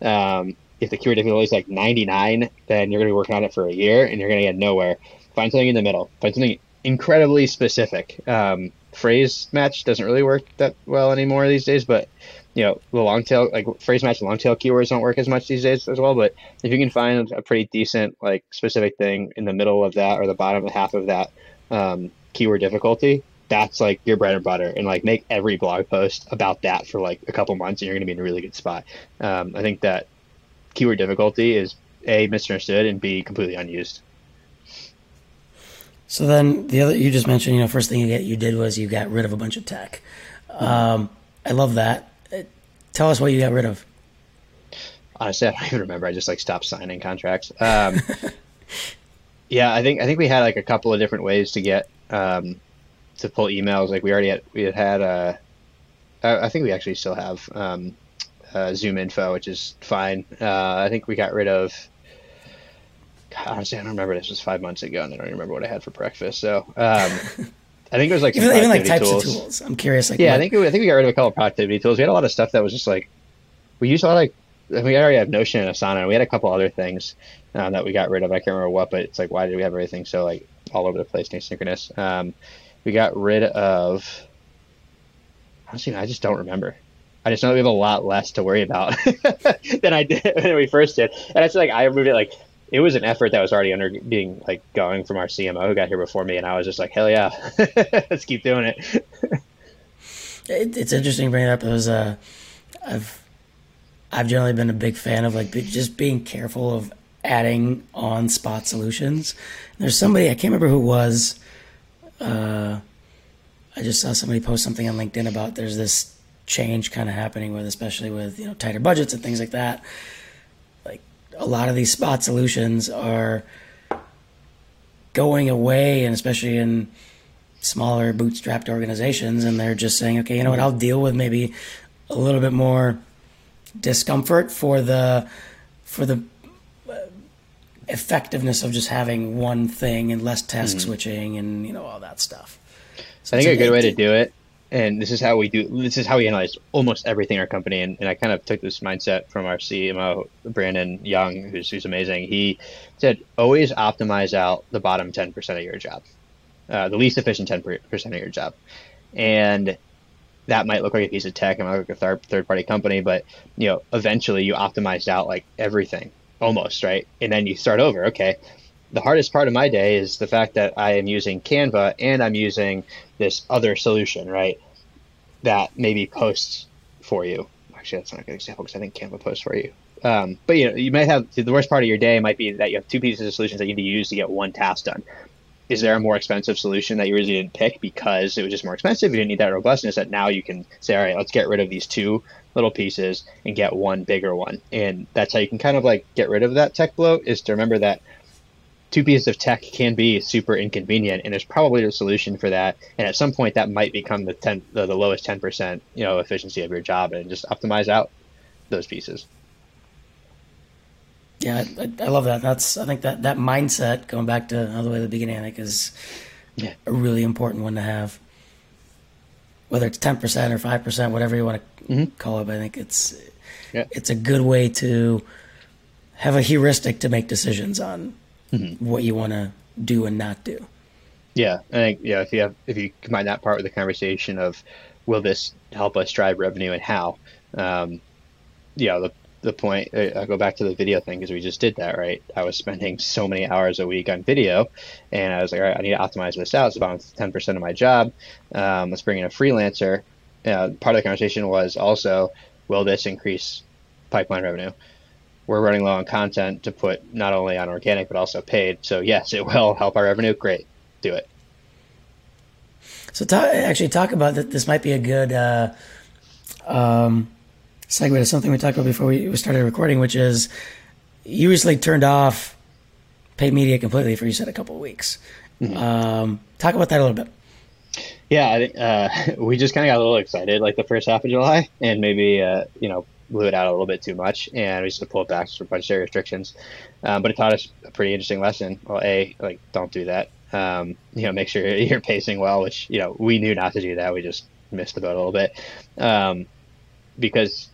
C: Um, if the keyword difficulty is like 99, then you're going to be working on it for a year, and you're going to get nowhere. Find something in the middle. Find something incredibly specific. Um, phrase match doesn't really work that well anymore these days, but you know the long tail like phrase match long tail keywords don't work as much these days as well. But if you can find a pretty decent like specific thing in the middle of that or the bottom half of that um, keyword difficulty, that's like your bread and butter and like make every blog post about that for like a couple months and you're going to be in a really good spot. Um, i think that keyword difficulty is a misunderstood and b completely unused.
B: So then the other you just mentioned you know first thing you get you did was you got rid of a bunch of tech. Um, i love that. Tell us what you got rid of.
C: Honestly i don't even remember. I just like stopped signing contracts. Um, yeah i think i think we had like a couple of different ways to get um, to pull emails. Like we already had, we had had, uh, I, I think we actually still have, um, uh, ZoomInfo, which is fine. Uh, I think we got rid of, God, honestly, I don't remember. This was five months ago and I don't remember what I had for breakfast. So, um, I think it was like
B: even, even like types tools. of tools. I'm curious. Like
C: yeah, what... I think I think we got rid of a couple of productivity tools. We had a lot of stuff that was just like we used a lot of like we already have Notion and Asana. And we had a couple other things uh, that we got rid of. I can't remember what, but it's like why did we have everything so like all over the place asynchronous? Um, we got rid of. Honestly, I just don't remember. I just know we have a lot less to worry about than I did when we first did. And it's like I moved it like it was an effort that was already under being like going from our CMO who got here before me, and I was just like, hell yeah, let's keep doing it.
B: it it's interesting bringing up. It was uh, I've I've generally been a big fan of like just being careful of adding on spot solutions. There's somebody I can't remember who was uh, I just saw somebody post something on LinkedIn about there's this change kind of happening with, especially with you know tighter budgets and things like that. Like a lot of these spot solutions are going away, and especially in smaller bootstrapped organizations, and they're just saying, okay, you know what, I'll deal with maybe a little bit more discomfort for the for the effectiveness of just having one thing and less task mm-hmm. switching and you know all that stuff.
C: So I think a good way to do it, and this is how we do. This is how we analyze almost everything in our company. And, and I kind of took this mindset from our CMO Brandon Young, who's who's amazing. He said always optimize out the bottom ten percent of your job, uh, the least efficient ten percent of your job, and that might look like a piece of tech, it might look like a third third party company, but you know eventually you optimized out like everything almost right and then you start over okay the hardest part of my day is the fact that I am using Canva and I'm using this other solution, right? That maybe posts for you. Actually, that's not a good example because I think Canva posts for you. Um, but you know, you might have the worst part of your day might be that you have two pieces of solutions that you need to use to get one task done. Is there a more expensive solution that you really didn't pick because it was just more expensive? You didn't need that robustness. That now you can say, all right, let's get rid of these two little pieces and get one bigger one. And that's how you can kind of like get rid of that tech bloat. Is to remember that two pieces of tech can be super inconvenient, and there's probably a solution for that. And at some point, that might become the ten, the, the lowest ten percent, you know, efficiency of your job, and just optimize out those pieces.
B: Yeah, I, I, love that. That's I think that that mindset going back to all the way to the beginning, I think is yeah. a really important one to have. Whether it's ten percent or five percent, whatever you want to mm-hmm. call it, I think it's yeah. it's a good way to have a heuristic to make decisions on mm-hmm. what you want to do and not do.
C: Yeah, I think yeah. If you have if you combine that part with the conversation of will this help us drive revenue and how, um, yeah, the the point I go back to the video thing because we just did that, right? I was spending so many hours a week on video, and I was like, all right, I need to optimize this out. It's about ten percent of my job. Um, let's bring in a freelancer. Uh, part of the conversation was also, will this increase pipeline revenue? We're running low on content to put not only on organic but also paid. So yes, it will help our revenue. Great, do it.
B: So talk, actually talk about that. This might be a good. Uh, um, segue to something we talked about before we started recording, which is you recently turned off paid media completely for you said a couple of weeks. Mm-hmm. Um, talk about that a little bit.
C: Yeah, I think uh, we just kind of got a little excited like the first half of July, and maybe uh, you know blew it out a little bit too much, and we just pulled back for budgetary restrictions. Um, but it taught us a pretty interesting lesson. Well, a like don't do that. Um, you know, make sure you're pacing well, which you know we knew not to do that. We just missed the boat a little bit um, because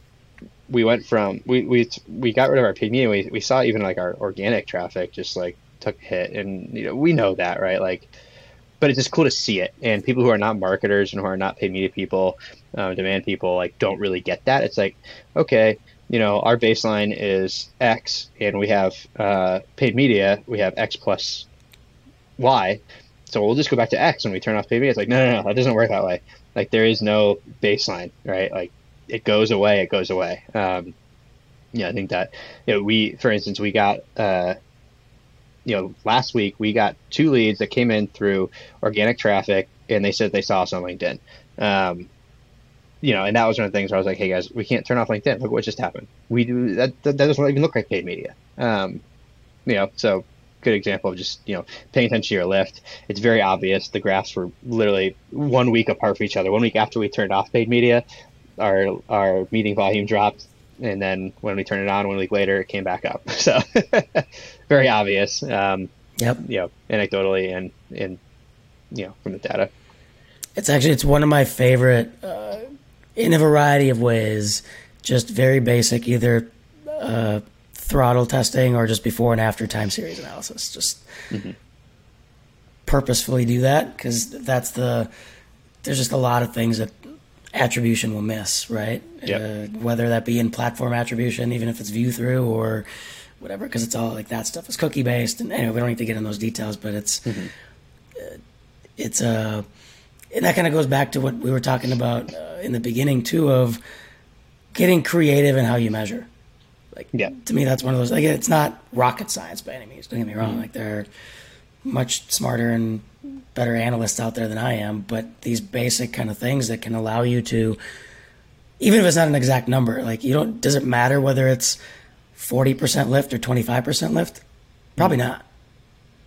C: we went from we we we got rid of our paid media. We we saw even like our organic traffic just like took a hit, and you know we know that right like. But it's just cool to see it, and people who are not marketers and who are not paid media people, uh, demand people, like don't really get that. It's like, okay, you know, our baseline is X, and we have uh, paid media. We have X plus Y, so we'll just go back to X when we turn off paid media. It's like, no, no, no, that doesn't work that way. Like there is no baseline, right? Like it goes away, it goes away. Um, yeah, I think that you know, we, for instance, we got uh, you know last week we got two leads that came in through organic traffic, and they said they saw us on LinkedIn. Um, you know, and that was one of the things where I was like, "Hey guys, we can't turn off LinkedIn. Look what just happened. We do that. That, doesn't even look like paid media." Um, you know, so good example of just you know paying attention to your lift. It's very obvious. The graphs were literally one week apart from each other. One week after we turned off paid media, our our meeting volume dropped, and then when we turned it on one week later, it came back up. So very obvious. Um,
B: yep.
C: You know, anecdotally and and you know from the data.
B: It's actually it's one of my favorite uh, in a variety of ways. Just very basic, either uh, throttle testing or just before and after time series analysis. Just mm-hmm. purposefully do that because that's the there's just a lot of things that attribution will miss, right?
C: Yep.
B: Uh, whether that be in platform attribution, even if it's view through or whatever, because it's all like that stuff is cookie based. And anyway, we don't need to get in those details, but it's mm-hmm. uh, it's a uh, and that kind of goes back to what we were talking about uh, in the beginning too of getting creative in how you measure. Like
C: yeah.
B: to me, that's one of those. Like it's not rocket science by any means. Don't get me wrong. Mm-hmm. Like they're much smarter and better analysts out there than I am, but these basic kind of things that can allow you to, even if it's not an exact number, like you don't, does it matter whether it's 40% lift or 25% lift? Probably not.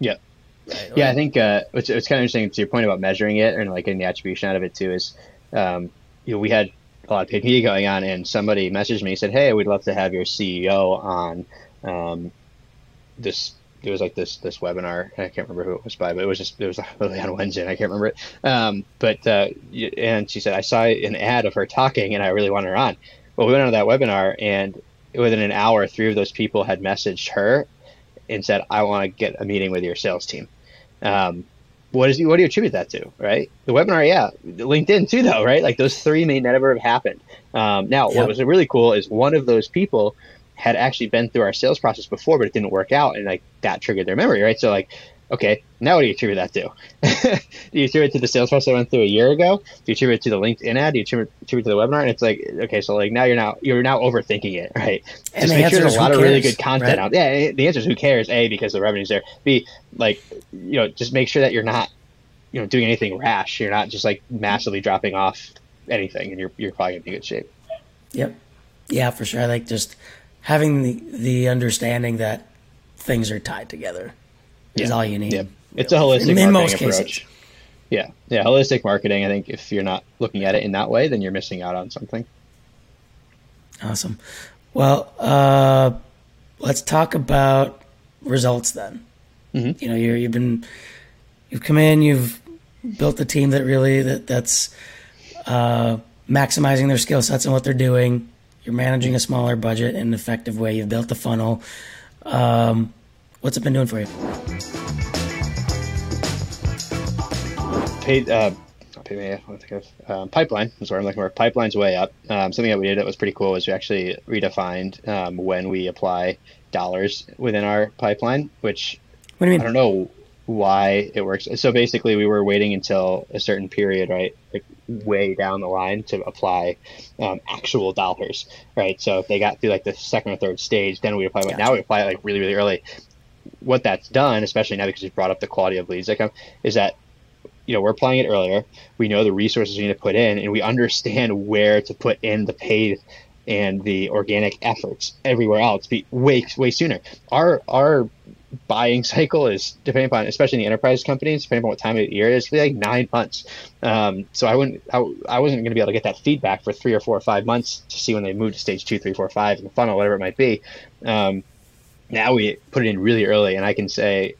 C: Yeah. Right. Yeah, I think uh, it's, it's kind of interesting to your point about measuring it and like getting the attribution out of it too is, um, you know, we had a lot of media going on and somebody messaged me and said, Hey, we'd love to have your CEO on, um, this it was like this this webinar. I can't remember who it was by, but it was just it was literally on Wednesday. And I can't remember it. Um, but uh, and she said I saw an ad of her talking, and I really wanted her on. Well, we went on that webinar, and within an hour, three of those people had messaged her and said, "I want to get a meeting with your sales team." Um, what is what do you attribute that to? Right, the webinar, yeah, LinkedIn too, though, right? Like those three may never have happened. Um, now, yep. what was really cool is one of those people had actually been through our sales process before, but it didn't work out, and like that triggered their memory, right? So like, okay, now what do you attribute that to? do you attribute it to the sales process I went through a year ago? Do you attribute it to the LinkedIn ad? Do you attribute, it to the webinar? And it's like, okay, so like now you're now you're now overthinking it, right?
B: And
C: Just make sure there's a lot
B: who
C: of really good content
B: right?
C: out. Yeah, the answer is who cares? A because the revenue's there. B like you know just make sure that you're not you know doing anything rash. You're not just like massively dropping off anything, and you're you're probably gonna be in good shape.
B: Yep. Yeah, for sure. I like just having the the understanding that things are tied together is all you need.
C: Yeah, it's a holistic
B: In- most
C: approach.
B: cases.
C: Yeah, yeah, holistic marketing. I think if you're not looking at it in that way, then you're missing out on something.
B: Awesome. Well, uh, let's talk about results then.
C: Mm-hmm.
B: You know, you're, you've been, you've come in, you've built a team that really that that's uh, maximizing their skill sets and what they're doing. You're managing a smaller budget in an effective way. You've built the funnel. Um, what's it been doing for you?
C: paid uh not paid media, what think of um, pipeline is what I'm looking for. Pipeline's way up. Um, something that we did that was pretty cool was we actually redefined um, when we apply dollars within our pipeline, which
B: What do you mean?
C: I don't know why it works. So basically, we were waiting until a certain period, right, like way down the line to apply um, actual dollars, right. So if they got through like the second or third stage, then we apply. But now we apply it like really, really early. What that's done, especially now because you brought up the quality of leads that come, is that you know we're applying it earlier. We know the resources we need to put in, and we understand where to put in the paid and the organic efforts everywhere else be way way sooner. Our our buying cycle is depending upon, especially in the enterprise companies, depending upon what time of year it is, like nine months. Um, so I wouldn't, I, I wasn't going to be able to get that feedback for three or four or five months to see when they move to stage two, three, four, five in the funnel, whatever it might be. Um, now we put it in really early, and I can say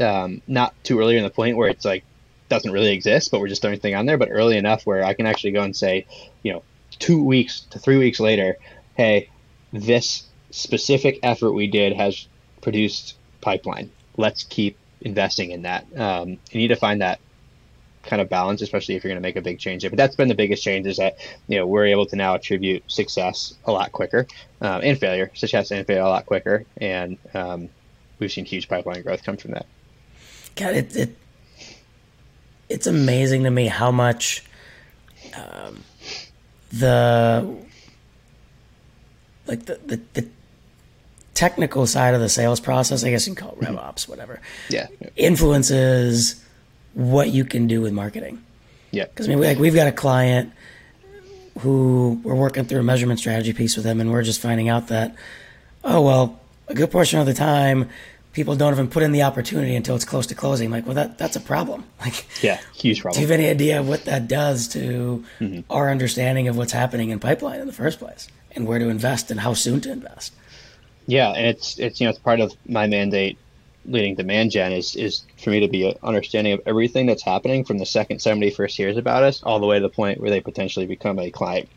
C: um, not too early in the point where it's like doesn't really exist, but we're just throwing thing on there, but early enough where I can actually go and say, you know, two weeks to three weeks later, hey, this specific effort we did has produced pipeline. Let's keep investing in that. Um, you need to find that kind of balance, especially if you're going to make a big change. But that's been the biggest change is that you know we're able to now attribute success a lot quicker um, and failure, success and failure a lot quicker, and um, we've seen huge pipeline growth come from that.
B: God, it, it it's amazing to me how much um, the like the, the the technical side of the sales process, I guess you can call it rev mm-hmm. ops, whatever,
C: Yeah,
B: influences what you can do with marketing.
C: yeah,
B: Because I mean, we- like we've got a client who we're working through a measurement strategy piece with them, and we're just finding out that, oh well, a good portion of the time, people don't even put in the opportunity until it's close to closing. Like, well, that that's a problem. Like,
C: yeah, huge problem.
B: do you have any idea what that does to mm-hmm. our understanding of what's happening in pipeline in the first place, and where to invest and how soon to invest?
C: Yeah, and it's it's you know it's part of my mandate leading demand gen is is for me to be an understanding of everything that's happening from the second somebody first hears about us all the way to the point where they potentially become a client.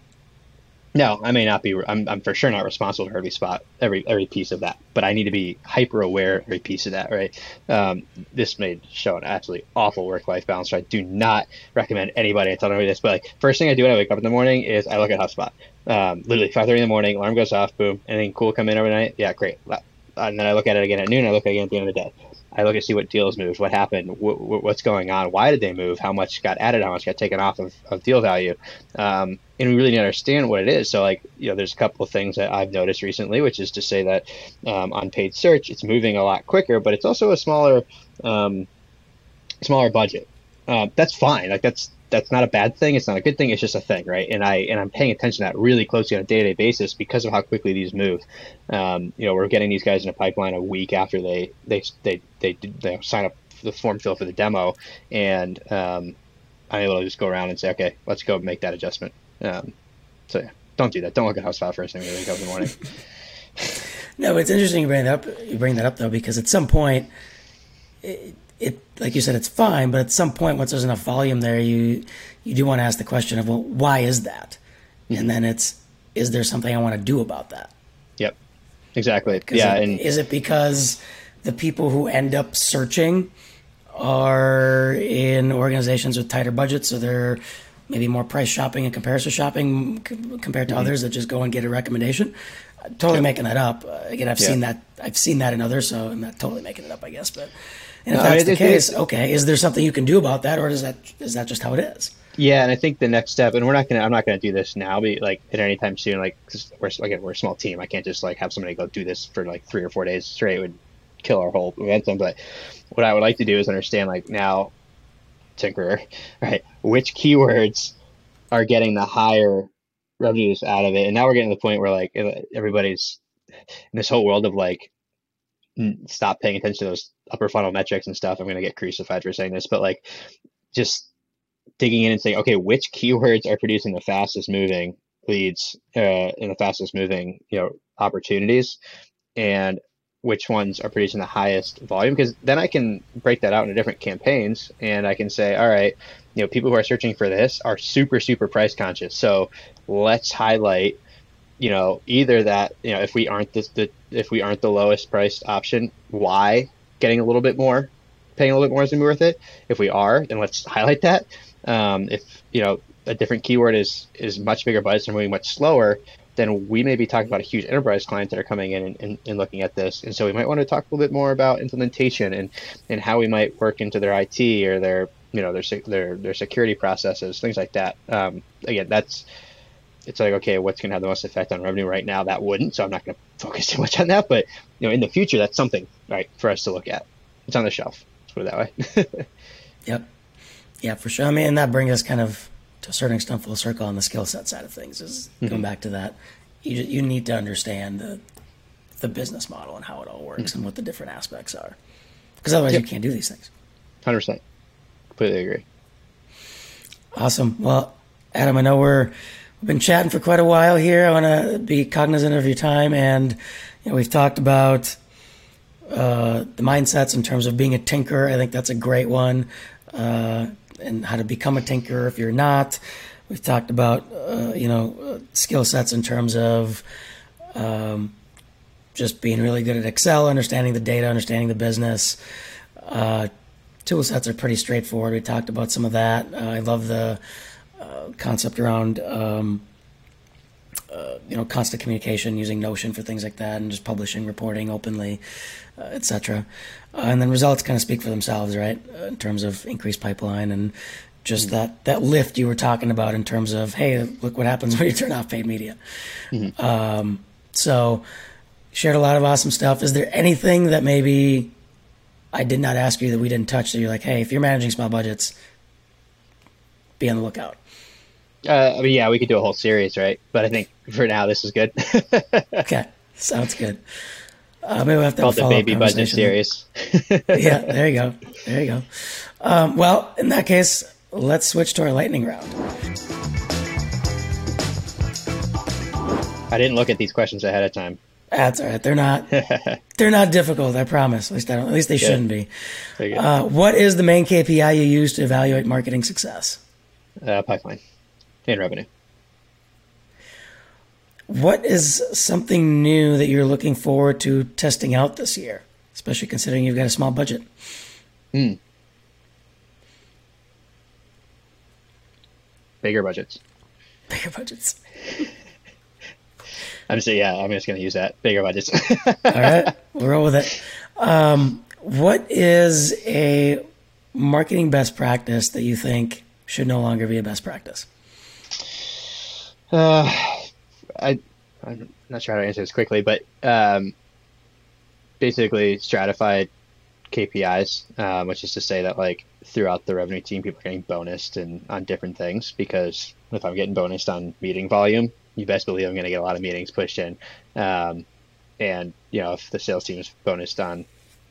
C: No, I may not be. I'm, I'm for sure not responsible for every spot, every every piece of that. But I need to be hyper aware every piece of that. Right. Um, this may show an absolutely awful work life balance. So I do not recommend anybody. I tell nobody this, but like first thing I do when I wake up in the morning is I look at HubSpot. Um, literally 5:30 in the morning, alarm goes off. Boom. Anything cool come in overnight? Yeah, great. And then I look at it again at noon. I look at it again at the end of the day. I look and see what deals moved, what happened, wh- wh- what's going on, why did they move, how much got added, how much got taken off of, of deal value, um, and we really need to understand what it is. So, like, you know, there's a couple of things that I've noticed recently, which is to say that um, on paid search, it's moving a lot quicker, but it's also a smaller, um, smaller budget. Uh, that's fine. Like, that's that's not a bad thing. It's not a good thing. It's just a thing, right? And I and I'm paying attention to that really closely on a day to day basis because of how quickly these move. Um, you know, we're getting these guys in a pipeline a week after they they they they, they sign up the form fill for the demo, and um, I'm able to just go around and say, okay, let's go make that adjustment. Um, so yeah, don't do that. Don't look at HubSpot first thing when you wake up in the morning.
B: No, it's interesting you bring that up. You bring that up though, because at some point, it, it like you said, it's fine. But at some point, once there's enough volume there, you you do want to ask the question of, well, why is that? And then it's, is there something I want to do about that?
C: yep, exactly Yeah,
B: it-
C: and
B: is it because the people who end up searching are in organizations with tighter budgets, so they're maybe more price shopping and comparison shopping c- compared to mm-hmm. others that just go and get a recommendation. Totally making that up. Uh, again, I've yeah. seen that. I've seen that in others, so I'm not totally making it up, I guess. But and if no, that's I mean, the case, okay, is there something you can do about that, or is that is that just how it is?
C: Yeah, and I think the next step, and we're not gonna, I'm not gonna do this now, but like at any time soon, like cause we're again we're a small team. I can't just like have somebody go do this for like three or four days straight. It would kill our whole momentum. But what I would like to do is understand like now, Tinkerer, right? Which keywords are getting the higher revenues out of it. And now we're getting to the point where like everybody's in this whole world of like stop paying attention to those upper funnel metrics and stuff. I'm going to get crucified for saying this, but like just digging in and saying, okay, which keywords are producing the fastest moving leads uh, and the fastest moving, you know, opportunities and which ones are producing the highest volume because then I can break that out into different campaigns and I can say, all right, you know, people who are searching for this are super, super price conscious. So let's highlight, you know, either that, you know, if we aren't the, the if we aren't the lowest priced option, why getting a little bit more, paying a little bit more is gonna worth it. If we are, then let's highlight that. Um, if you know a different keyword is is much bigger budgets and moving much slower, then we may be talking about a huge enterprise client that are coming in and, and, and, looking at this. And so we might want to talk a little bit more about implementation and, and how we might work into their IT or their you know their their their security processes, things like that. Um, again, that's it's like okay, what's going to have the most effect on revenue right now? That wouldn't, so I'm not going to focus too much on that. But you know, in the future, that's something right for us to look at. It's on the shelf. Let's put it that
B: way. yep. Yeah, for sure. I mean, and that brings us kind of to a certain extent full circle on the skill set side of things is mm-hmm. going back to that. You, you need to understand the the business model and how it all works mm-hmm. and what the different aspects are, because otherwise yep. you can't do these things.
C: Hundred percent, completely agree.
B: Awesome. Well, Adam, I know we're been chatting for quite a while here. I want to be cognizant of your time, and you know, we've talked about uh, the mindsets in terms of being a tinker. I think that's a great one. Uh, and how to become a tinker if you're not. We've talked about uh, you know skill sets in terms of um, just being really good at Excel, understanding the data, understanding the business. Uh, tool sets are pretty straightforward. We talked about some of that. Uh, I love the uh, concept around um, uh, you know constant communication using Notion for things like that, and just publishing, reporting openly, uh, etc. Uh, and then results kind of speak for themselves, right? Uh, in terms of increased pipeline and just mm-hmm. that that lift you were talking about in terms of hey, look what happens when you turn off paid media. Mm-hmm. Um, so shared a lot of awesome stuff. Is there anything that maybe I did not ask you that we didn't touch that you're like, hey, if you're managing small budgets, be on the lookout.
C: Uh, I mean, yeah, we could do a whole series, right? But I think for now, this is good.
B: okay, sounds good. Uh, maybe we'll have to
C: called the baby budget series.
B: yeah, there you go. There you go. Um, well, in that case, let's switch to our lightning round.
C: I didn't look at these questions ahead of time.
B: That's all right. They're not. they're not difficult. I promise. At least I don't. At least they Good. shouldn't be. Uh, what is the main KPI you use to evaluate marketing success?
C: Uh, pipeline and revenue.
B: What is something new that you're looking forward to testing out this year, especially considering you've got a small budget?
C: Hmm. Bigger budgets.
B: Bigger budgets.
C: I'm just yeah. I'm just going to use that bigger budgets.
B: All right, we'll roll with it. Um, what is a marketing best practice that you think should no longer be a best practice?
C: Uh, I I'm not sure how to answer this quickly, but um, basically stratified KPIs, um, which is to say that like throughout the revenue team, people are getting bonused and on different things. Because if I'm getting bonused on meeting volume, you best believe I'm going to get a lot of meetings pushed in. Um, and you know, if the sales team is bonused on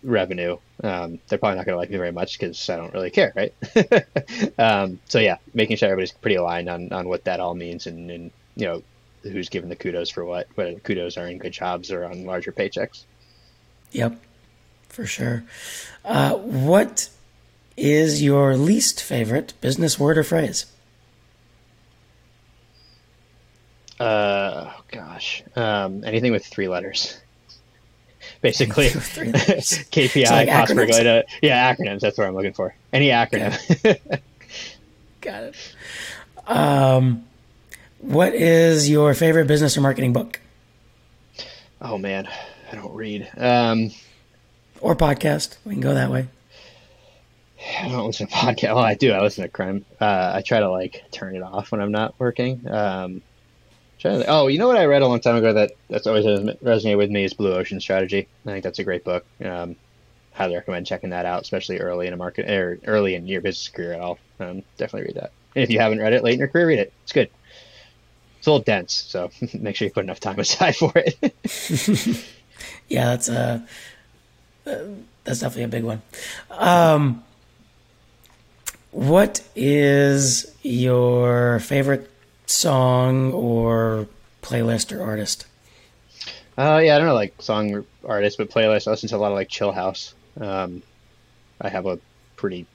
C: revenue, um, they're probably not going to like me very much because I don't really care, right? um, so yeah, making sure everybody's pretty aligned on, on what that all means and, and you know who's given the kudos for what, whether the kudos are in good jobs or on larger paychecks.
B: Yep, for sure. Uh, what is your least favorite business word or phrase?
C: Uh, oh gosh, um, anything with three letters basically KPI, like cost per go Yeah, acronyms. That's what I'm looking for. Any acronym.
B: Got it. Um, what is your favorite business or marketing book
C: Oh man, I don't read. Um,
B: or podcast? We can go that way.
C: I don't listen to podcast. Well, I do. I listen to crime. Uh, I try to like turn it off when I'm not working. Um, to, oh, you know what I read a long time ago that that's always resonated with me is Blue Ocean Strategy. I think that's a great book. Um, highly recommend checking that out, especially early in a market or early in your business career at all. Um, definitely read that. And if you haven't read it late in your career, read it. It's good. It's a little dense, so make sure you put enough time aside for it.
B: yeah, that's a uh, that's definitely a big one. Um, what is your favorite song or playlist or artist?
C: Uh, yeah, I don't know like song artist, but playlist. I listen to a lot of like Chill House. Um, I have a pretty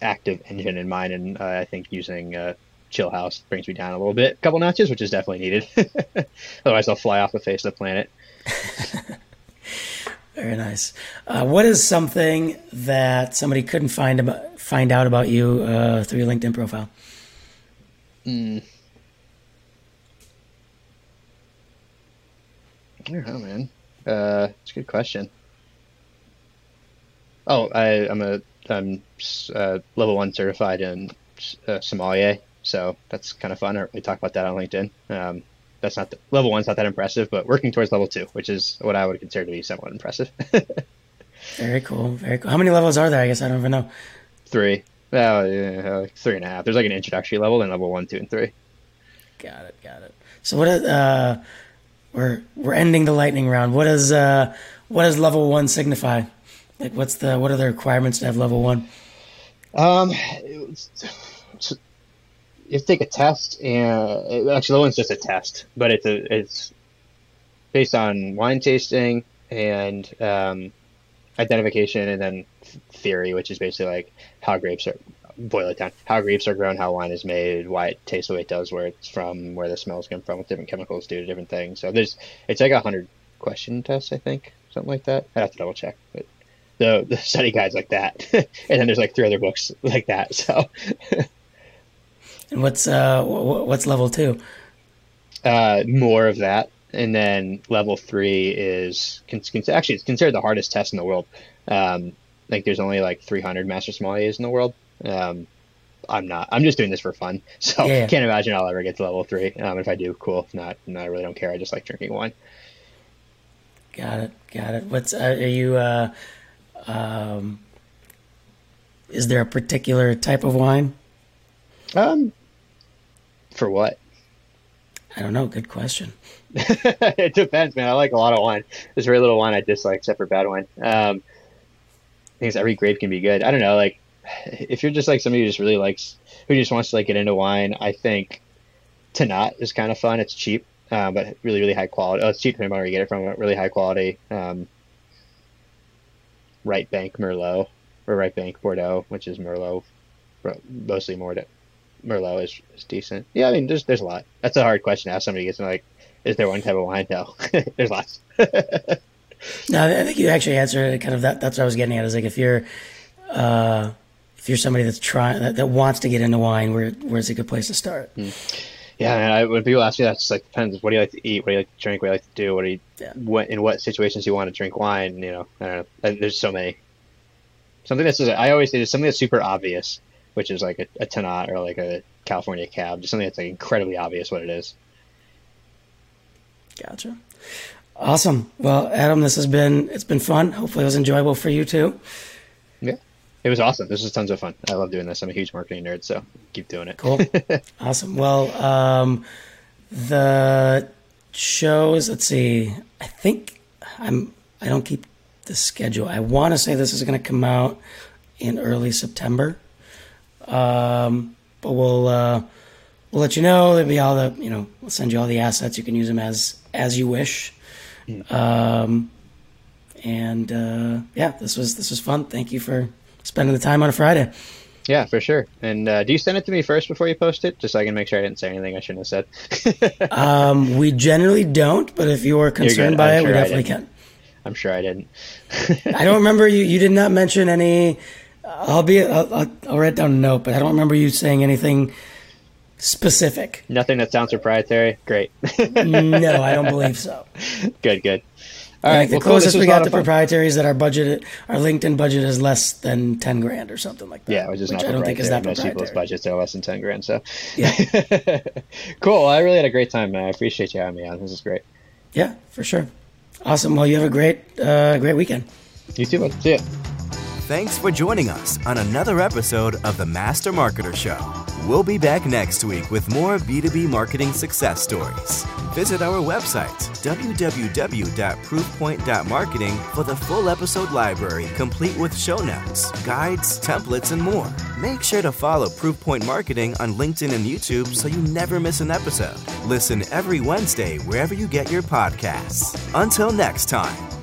C: active engine in mine, and uh, I think using uh, Chill House brings me down a little bit, a couple notches, which is definitely needed. Otherwise, I'll fly off the face of the planet.
B: Very nice. Uh, what is something that somebody couldn't find about, find out about you uh, through your LinkedIn profile?
C: Mm. I don't know, man. Uh, it's a good question. Oh, I, I'm a I'm uh, level one certified in uh, sommelier, so that's kind of fun. We talk about that on LinkedIn. Um, that's not the, level one's not that impressive, but working towards level two, which is what I would consider to be somewhat impressive.
B: very cool, very cool. How many levels are there? I guess I don't even know.
C: Three. Well, yeah, like three and a half. There's like an introductory level, then level one, two, and three.
B: Got it, got it. So what uh, we're we're ending the lightning round. What does uh, what does level one signify? Like, what's the what are the requirements to have level one?
C: Um, you take a test, and actually, the one's just a test, but it's a it's based on wine tasting and um, identification, and then theory, which is basically like how grapes are boil it down, how grapes are grown, how wine is made, why it tastes the way it does, where it's from, where the smells come from, what different chemicals do to different things. So there's it's like a hundred question test, I think, something like that. I'd have to double check, but the the study guide's like that, and then there's like three other books like that. So.
B: And what's uh what's level two?
C: Uh, more of that, and then level three is actually it's considered the hardest test in the world. Um, like there's only like 300 master sommeliers in the world. Um, I'm not. I'm just doing this for fun, so yeah. can't imagine I'll ever get to level three. Um, if I do, cool. If not, no, I really don't care. I just like drinking wine.
B: Got it. Got it. What's uh, are you? Uh, um, is there a particular type of wine?
C: Um, for what?
B: I don't know. Good question.
C: it depends, man. I like a lot of wine. There's very little wine I dislike, except for bad wine. Um, I think every grape can be good. I don't know. Like, if you're just like somebody who just really likes, who just wants to like get into wine, I think Tannat is kind of fun. It's cheap, uh, but really, really high quality. Oh, it's cheap depending on where you get it from. Really high quality. Um, right Bank Merlot or Right Bank Bordeaux, which is Merlot, mostly more to, Merlot is, is decent. Yeah, I mean, there's there's a lot. That's a hard question to ask somebody. Gets like, is there one type of wine? No, there's lots.
B: no, I think you actually answered kind of that. That's what I was getting at. Is like if you're, uh, if you're somebody that's trying that, that wants to get into wine, where where's a good place to start?
C: Mm. Yeah, man. I, when people ask me that, it's like depends. What do you like to eat? What do you like to drink? What do you like to do? What do you? Yeah. What in what situations do you want to drink wine? You know, I don't know. There's so many. Something that's just, I always say is something that's super obvious which is like a, a Tannat or like a California cab, just something that's like incredibly obvious what it is.
B: Gotcha. Awesome. Well, Adam, this has been it's been fun. Hopefully, it was enjoyable for you too.
C: Yeah, it was awesome. This was tons of fun. I love doing this. I'm a huge marketing nerd, so keep doing it.
B: Cool. awesome. Well, um, the shows. Let's see. I think I'm. I don't keep the schedule. I want to say this is going to come out in early September. Um, but we'll uh, we'll let you know. There'll be all the you know we'll send you all the assets. You can use them as as you wish. Um, and uh, yeah, this was this was fun. Thank you for spending the time on a Friday.
C: Yeah, for sure. And uh, do you send it to me first before you post it, just so I can make sure I didn't say anything I shouldn't have said?
B: um, we generally don't, but if you're concerned you're by I'm it, sure we definitely can.
C: I'm sure I didn't.
B: I don't remember you. You did not mention any I'll be. I'll, I'll, write down a note, but I don't remember you saying anything specific.
C: Nothing that sounds proprietary. Great.
B: no, I don't believe so.
C: Good, good.
B: All right, the well, closest cool. we got to proprietary is that our budget, our LinkedIn budget is less than ten grand or something like that.
C: Yeah, which is which not I don't think is that Most people's budgets are less than ten grand. So
B: yeah,
C: cool. I really had a great time, man. I appreciate you having me on. This is great.
B: Yeah, for sure. Awesome. Well, you have a great, uh, great weekend.
C: You too. See ya.
A: Thanks for joining us on another episode of the Master Marketer Show. We'll be back next week with more B2B marketing success stories. Visit our website, www.proofpoint.marketing, for the full episode library, complete with show notes, guides, templates, and more. Make sure to follow Proofpoint Marketing on LinkedIn and YouTube so you never miss an episode. Listen every Wednesday wherever you get your podcasts. Until next time.